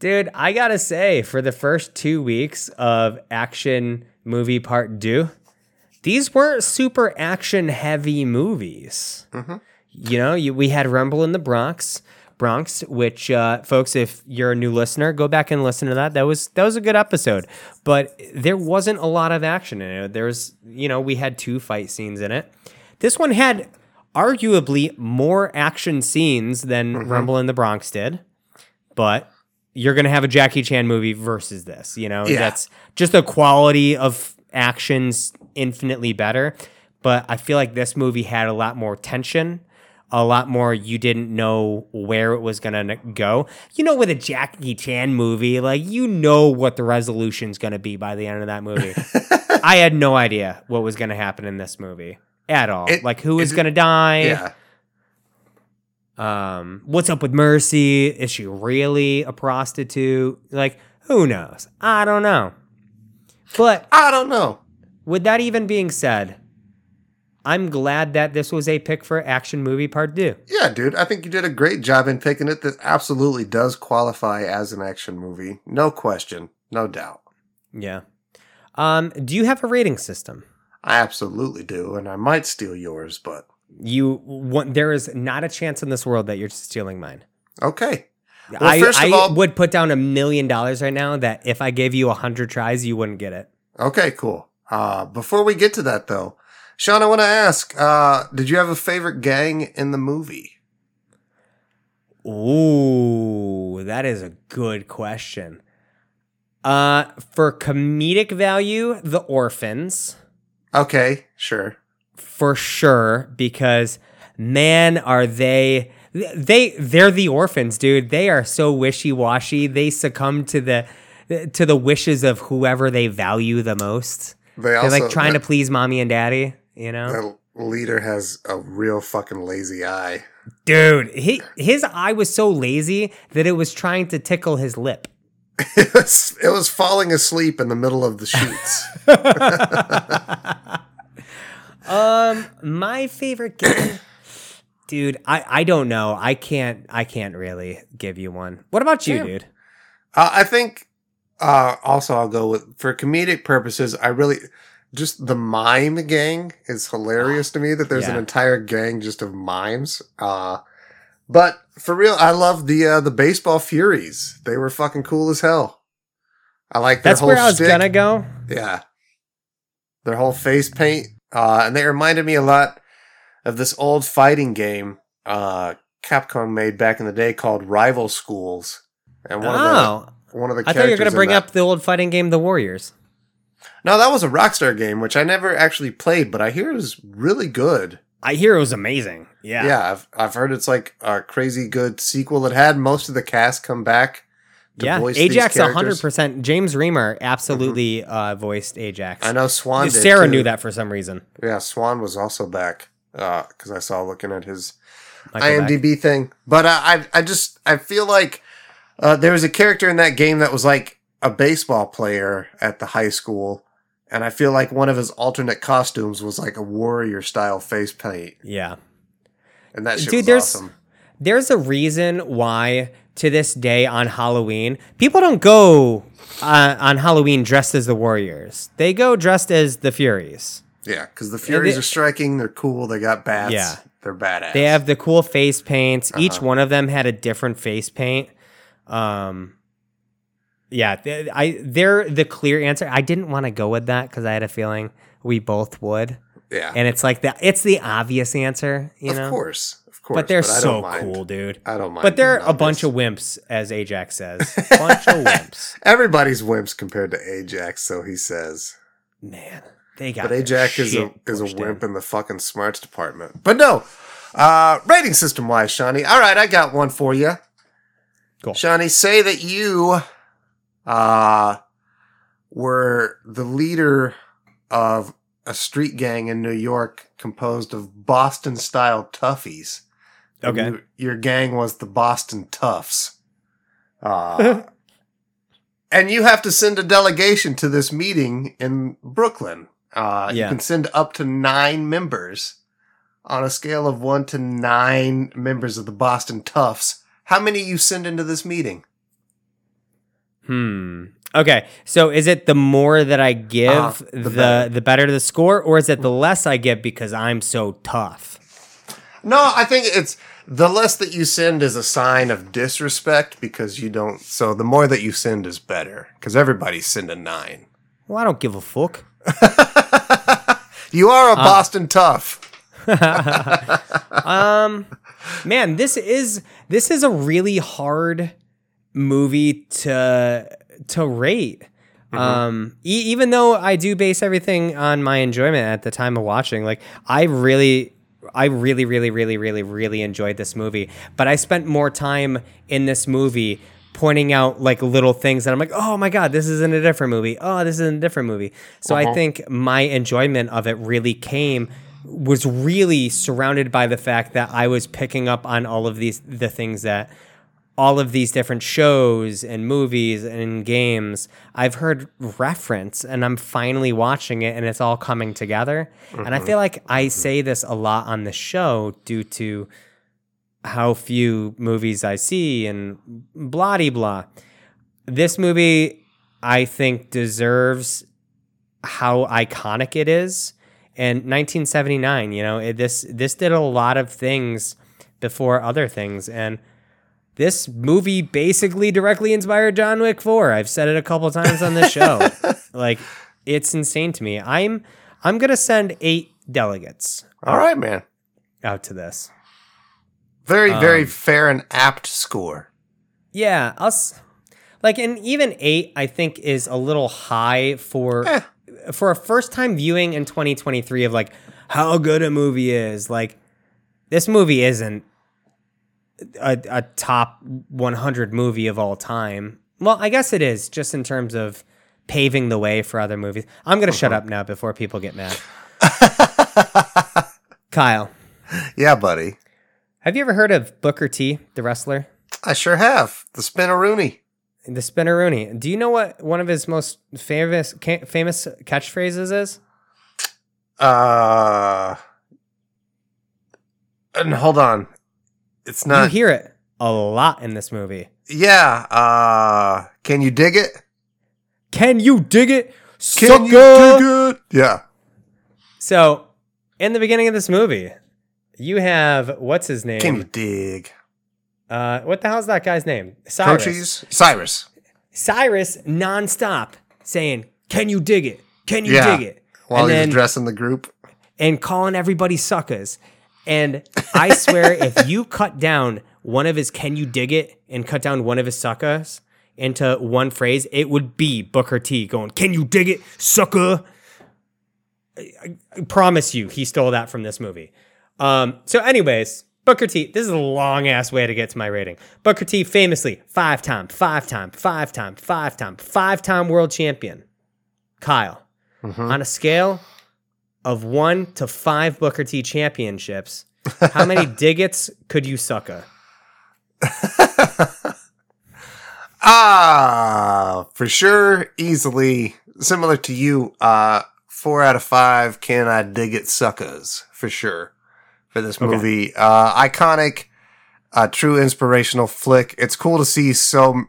Dude, I gotta say, for the first two weeks of action movie part two, these weren't super action heavy movies. Mhm. You know, you, we had Rumble in the Bronx, Bronx, which, uh, folks, if you're a new listener, go back and listen to that. That was that was a good episode, but there wasn't a lot of action in it. There was, you know, we had two fight scenes in it. This one had arguably more action scenes than Rumble in the Bronx did, but you're gonna have a Jackie Chan movie versus this. You know, Yeah. that's just the quality of actions infinitely better. But I feel like this movie had a lot more tension, a lot more you didn't know where it was gonna go. You know, with a Jackie Chan movie, like you know what the resolution's gonna be by the end of that movie. I had no idea what was gonna happen in this movie at all. It- like who is gonna die? Yeah. um what's up with mercy is she really a prostitute like who knows i don't know but I don't know. With that even being said i'm glad that this was a pick for action movie part two Yeah, dude, I think you did a great job in picking it. This absolutely does qualify as an action movie. No question. No doubt. yeah um do you have a rating system I absolutely do, and I might steal yours, but you want there is not a chance in this world that you're stealing mine okay. Well, I, first of I all- would put down a million dollars right now that if I gave you a hundred tries, you wouldn't get it. Okay, cool. Uh, before we get to that, though, Sean, I want to ask uh, did you have a favorite gang in the movie? Ooh, that is a good question. Uh, for comedic value, the orphans Okay, sure. for sure because man, are they they they're the orphans, dude. They are so wishy washy. They succumb to the to the wishes of whoever they value the most. They They're also like trying the, to please mommy and daddy. You know, the leader has a real fucking lazy eye. dude, he his eye was so lazy that it was trying to tickle his lip. it was it was falling asleep in the middle of the shoots. Um, my favorite game, dude. I I don't know. I can't. I can't really give you one. What about you, Damn. dude? Uh, I think uh, also I'll go with for comedic purposes. I really just the mime gang is hilarious to me that there's an entire gang just of mimes. Uh, but for real, I love the uh, the baseball furies. They were fucking cool as hell. I like their That's whole where I was gonna go. Yeah. Their whole face paint. Their whole face paint. Uh, and they reminded me a lot of this old fighting game uh, Capcom made back in the day called Rival Schools. And one Oh, of the one of the I thought you were gonna bring that- up the old fighting game, The Warriors. No, that was a Rockstar game, which I never actually played, but I hear it was really good. I hear it was amazing. Yeah. Yeah, I've I've heard it's like a crazy good sequel. It had most of the cast come back. To yeah, voice Ajax, hundred percent. James Remar absolutely uh, voiced Ajax. I know Swan. Did Sarah knew that for some reason. Yeah, Swan was also back because I saw looking at his Michael. IMDb thing. But uh, I I just I feel like uh, there was a character in that game that was like a baseball player at the high school, and I feel like one of his alternate costumes was like a warrior style face paint, Yeah. and that shit Dude, was there's- awesome. There's a reason why to this day on Halloween people don't go uh, on Halloween dressed as the Warriors. They go dressed as the Furies. Yeah, because the Furies they- are striking. They're cool. They got bats. Yeah. they're badass. They have the cool face paints. Each Uh-huh. one of them had a different face paint. Um, yeah, I they're the clear answer. I didn't want to go with that because I had a feeling we both would, yeah, and it's like the it's the obvious answer, you of know. course, of course. But they're I so cool, dude. I don't mind. But they're a bunch of wimps, as Ajax says. bunch of wimps, Everybody's wimps compared to Ajax, so he says. man. They got. But Ajax is a is a wimp in. in the fucking smarts department. But no, uh, rating system wise, Shawnee. All right, I got one for you. Cool. Shawnee, say that you uh, were the leader of a street gang in New York composed of Boston style toughies. Okay. you- your gang was the Boston Toughs. Uh, and you have to send a delegation to this meeting in Brooklyn. Uh, You can send up to nine members on a scale of one to nine members of the Boston Toughs. How many you send into this meeting? Hmm. Okay. So is it the more that I give, Uh-huh, the the better. the better the score, or is it the less I give because I'm so tough? No, I think it's the less that you send is a sign of disrespect because you don't. So the more that you send is better because everybody's sending nine. Well, I don't give a fuck. You are a Boston Tough. um, man, this is this is a really hard movie to to rate. Um, e- even though I do base everything on my enjoyment at the time of watching, like I really, I really, really, really, really, really enjoyed this movie. But I spent more time in this movie pointing out like little things that I'm like, oh my god, this isn't a different movie. Oh, this is in a different movie. So I Uh-huh. think my enjoyment of it really came was really surrounded by the fact that I was picking up on all of these the things that all of these different shows and movies and games I've heard reference and I'm finally watching it and it's all coming together. And I mm-hmm. feel like I mm-hmm. say this a lot on the show due to how few movies I see and blah de blah. This movie I think deserves how iconic it is. And 1979, you know, it, this this did a lot of things before other things and this movie basically directly inspired John Wick 4. I've said it a couple times on this show. like it's insane to me. I'm I'm going to send 8 delegates All right, man. out to this. Very, very Um, fair and apt score. Yeah, us like and even 8 I think is a little high for Eh. For a first time viewing in 2023 of like how good a movie is. Like this movie isn't a, a top 100 movie of all time. Well, I guess it is just in terms of paving the way for other movies. I'm going to shut up now before people get mad. Kyle, Yeah, buddy. have you ever heard of Booker T, the wrestler? I sure have. The Spinaroonie. The Spinaroonie. Do you know what one of his most famous famous catchphrases is? Uh, and hold on. It's not. you hear it a lot in this movie. yeah. Uh, can you dig it? Can you dig it? Can sucker? you dig it? Yeah. So, in the beginning of this movie, you have what's his name? Can you dig? Uh, what the hell's that guy's name? Cyrus. Coaches? Cyrus. Cyrus nonstop saying, "Can you dig it? Can you Yeah. dig it?" While and he's then addressing the group. and calling everybody suckers. And I swear, if you cut down one of his "Can you dig it?" and cut down one of his suckers into one phrase, it would be Booker T going, "Can you dig it, sucker?" I, I promise you, he stole that from this movie. Um, so, anyways, Booker T. This is a long ass way to get to my rating. Booker T. Famously, five time, five time, five time, five time, five time world champion. Kyle, on a scale of one to five Booker T championships, how many diggets could you sucker? Ah, for sure, easily similar to you. Uh, four out of five. Can I dig it, suckers? For sure, for this movie. Uh, iconic, uh, true inspirational flick. It's cool to see so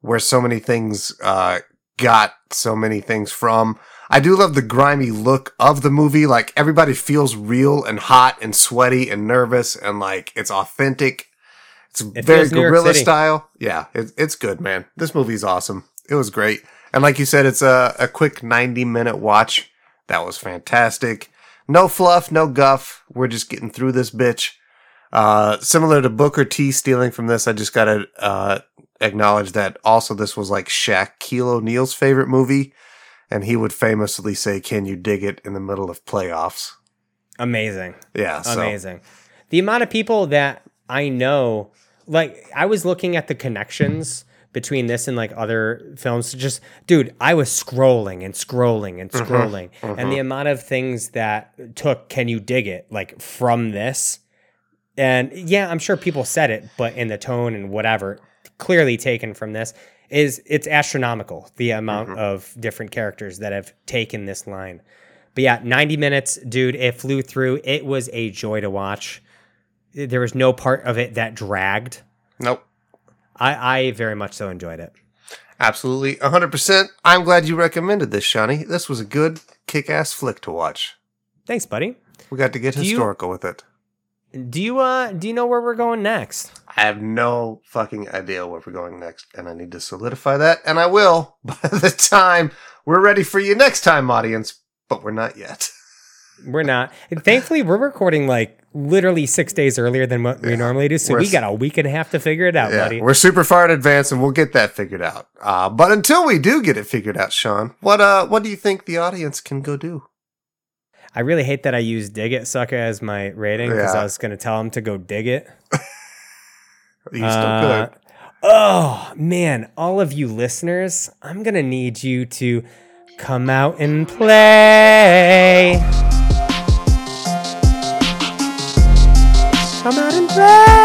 where so many things uh got so many things from. I do love the grimy look of the movie. Like everybody feels real and hot and sweaty and nervous and like it's authentic. It's It very feels New York guerrilla style. Yeah, it, it's good, man. This movie's awesome. It was great. And like you said, it's a, a quick 90 minute watch. That was fantastic. No fluff, no guff. We're just getting through this bitch. Uh, similar to Booker T stealing from this, I just gotta, uh, acknowledge that also this was like Shaquille O'Neal's favorite movie. And he would famously say, Can you dig it in the middle of playoffs? Amazing. Yeah. So, Amazing. The amount of people that I know, like I was looking at the connections between this and like other films. Just, dude, I was scrolling and scrolling and Mm-hmm. scrolling, and the amount of things that took "Can you dig it?" like from this, and yeah, I'm sure people said it, but in the tone and whatever, clearly taken from this is it's astronomical the amount Mm-hmm. of different characters that have taken this line. But yeah, 90 minutes, dude, it flew through. It was a joy to watch. There was no part of it that dragged. nope. I, I very much so enjoyed it. Absolutely. 100%. I'm glad you recommended this, Shawnee. This was a good kick ass flick to watch. Thanks, buddy. We got to get Do you- historical with it. Do you uh do you know where we're going next? I have no fucking idea where we're going next, and I need to solidify that, and I will by the time we're ready for you next time, audience, but we're not yet. We're not. And thankfully, we're recording like literally six days earlier than what we normally do. So We're we got a week and a half to figure it out, buddy. we're super far in advance, and we'll get that figured out. Uh, but until we do get it figured out, Sean, what uh, what do you think the audience can go do? I really hate that I used dig it sucker as my rating because Yeah. I was going to tell them to go dig it. You still Uh, could. Oh man, all of you listeners, I'm gonna need you to come out and play. Play.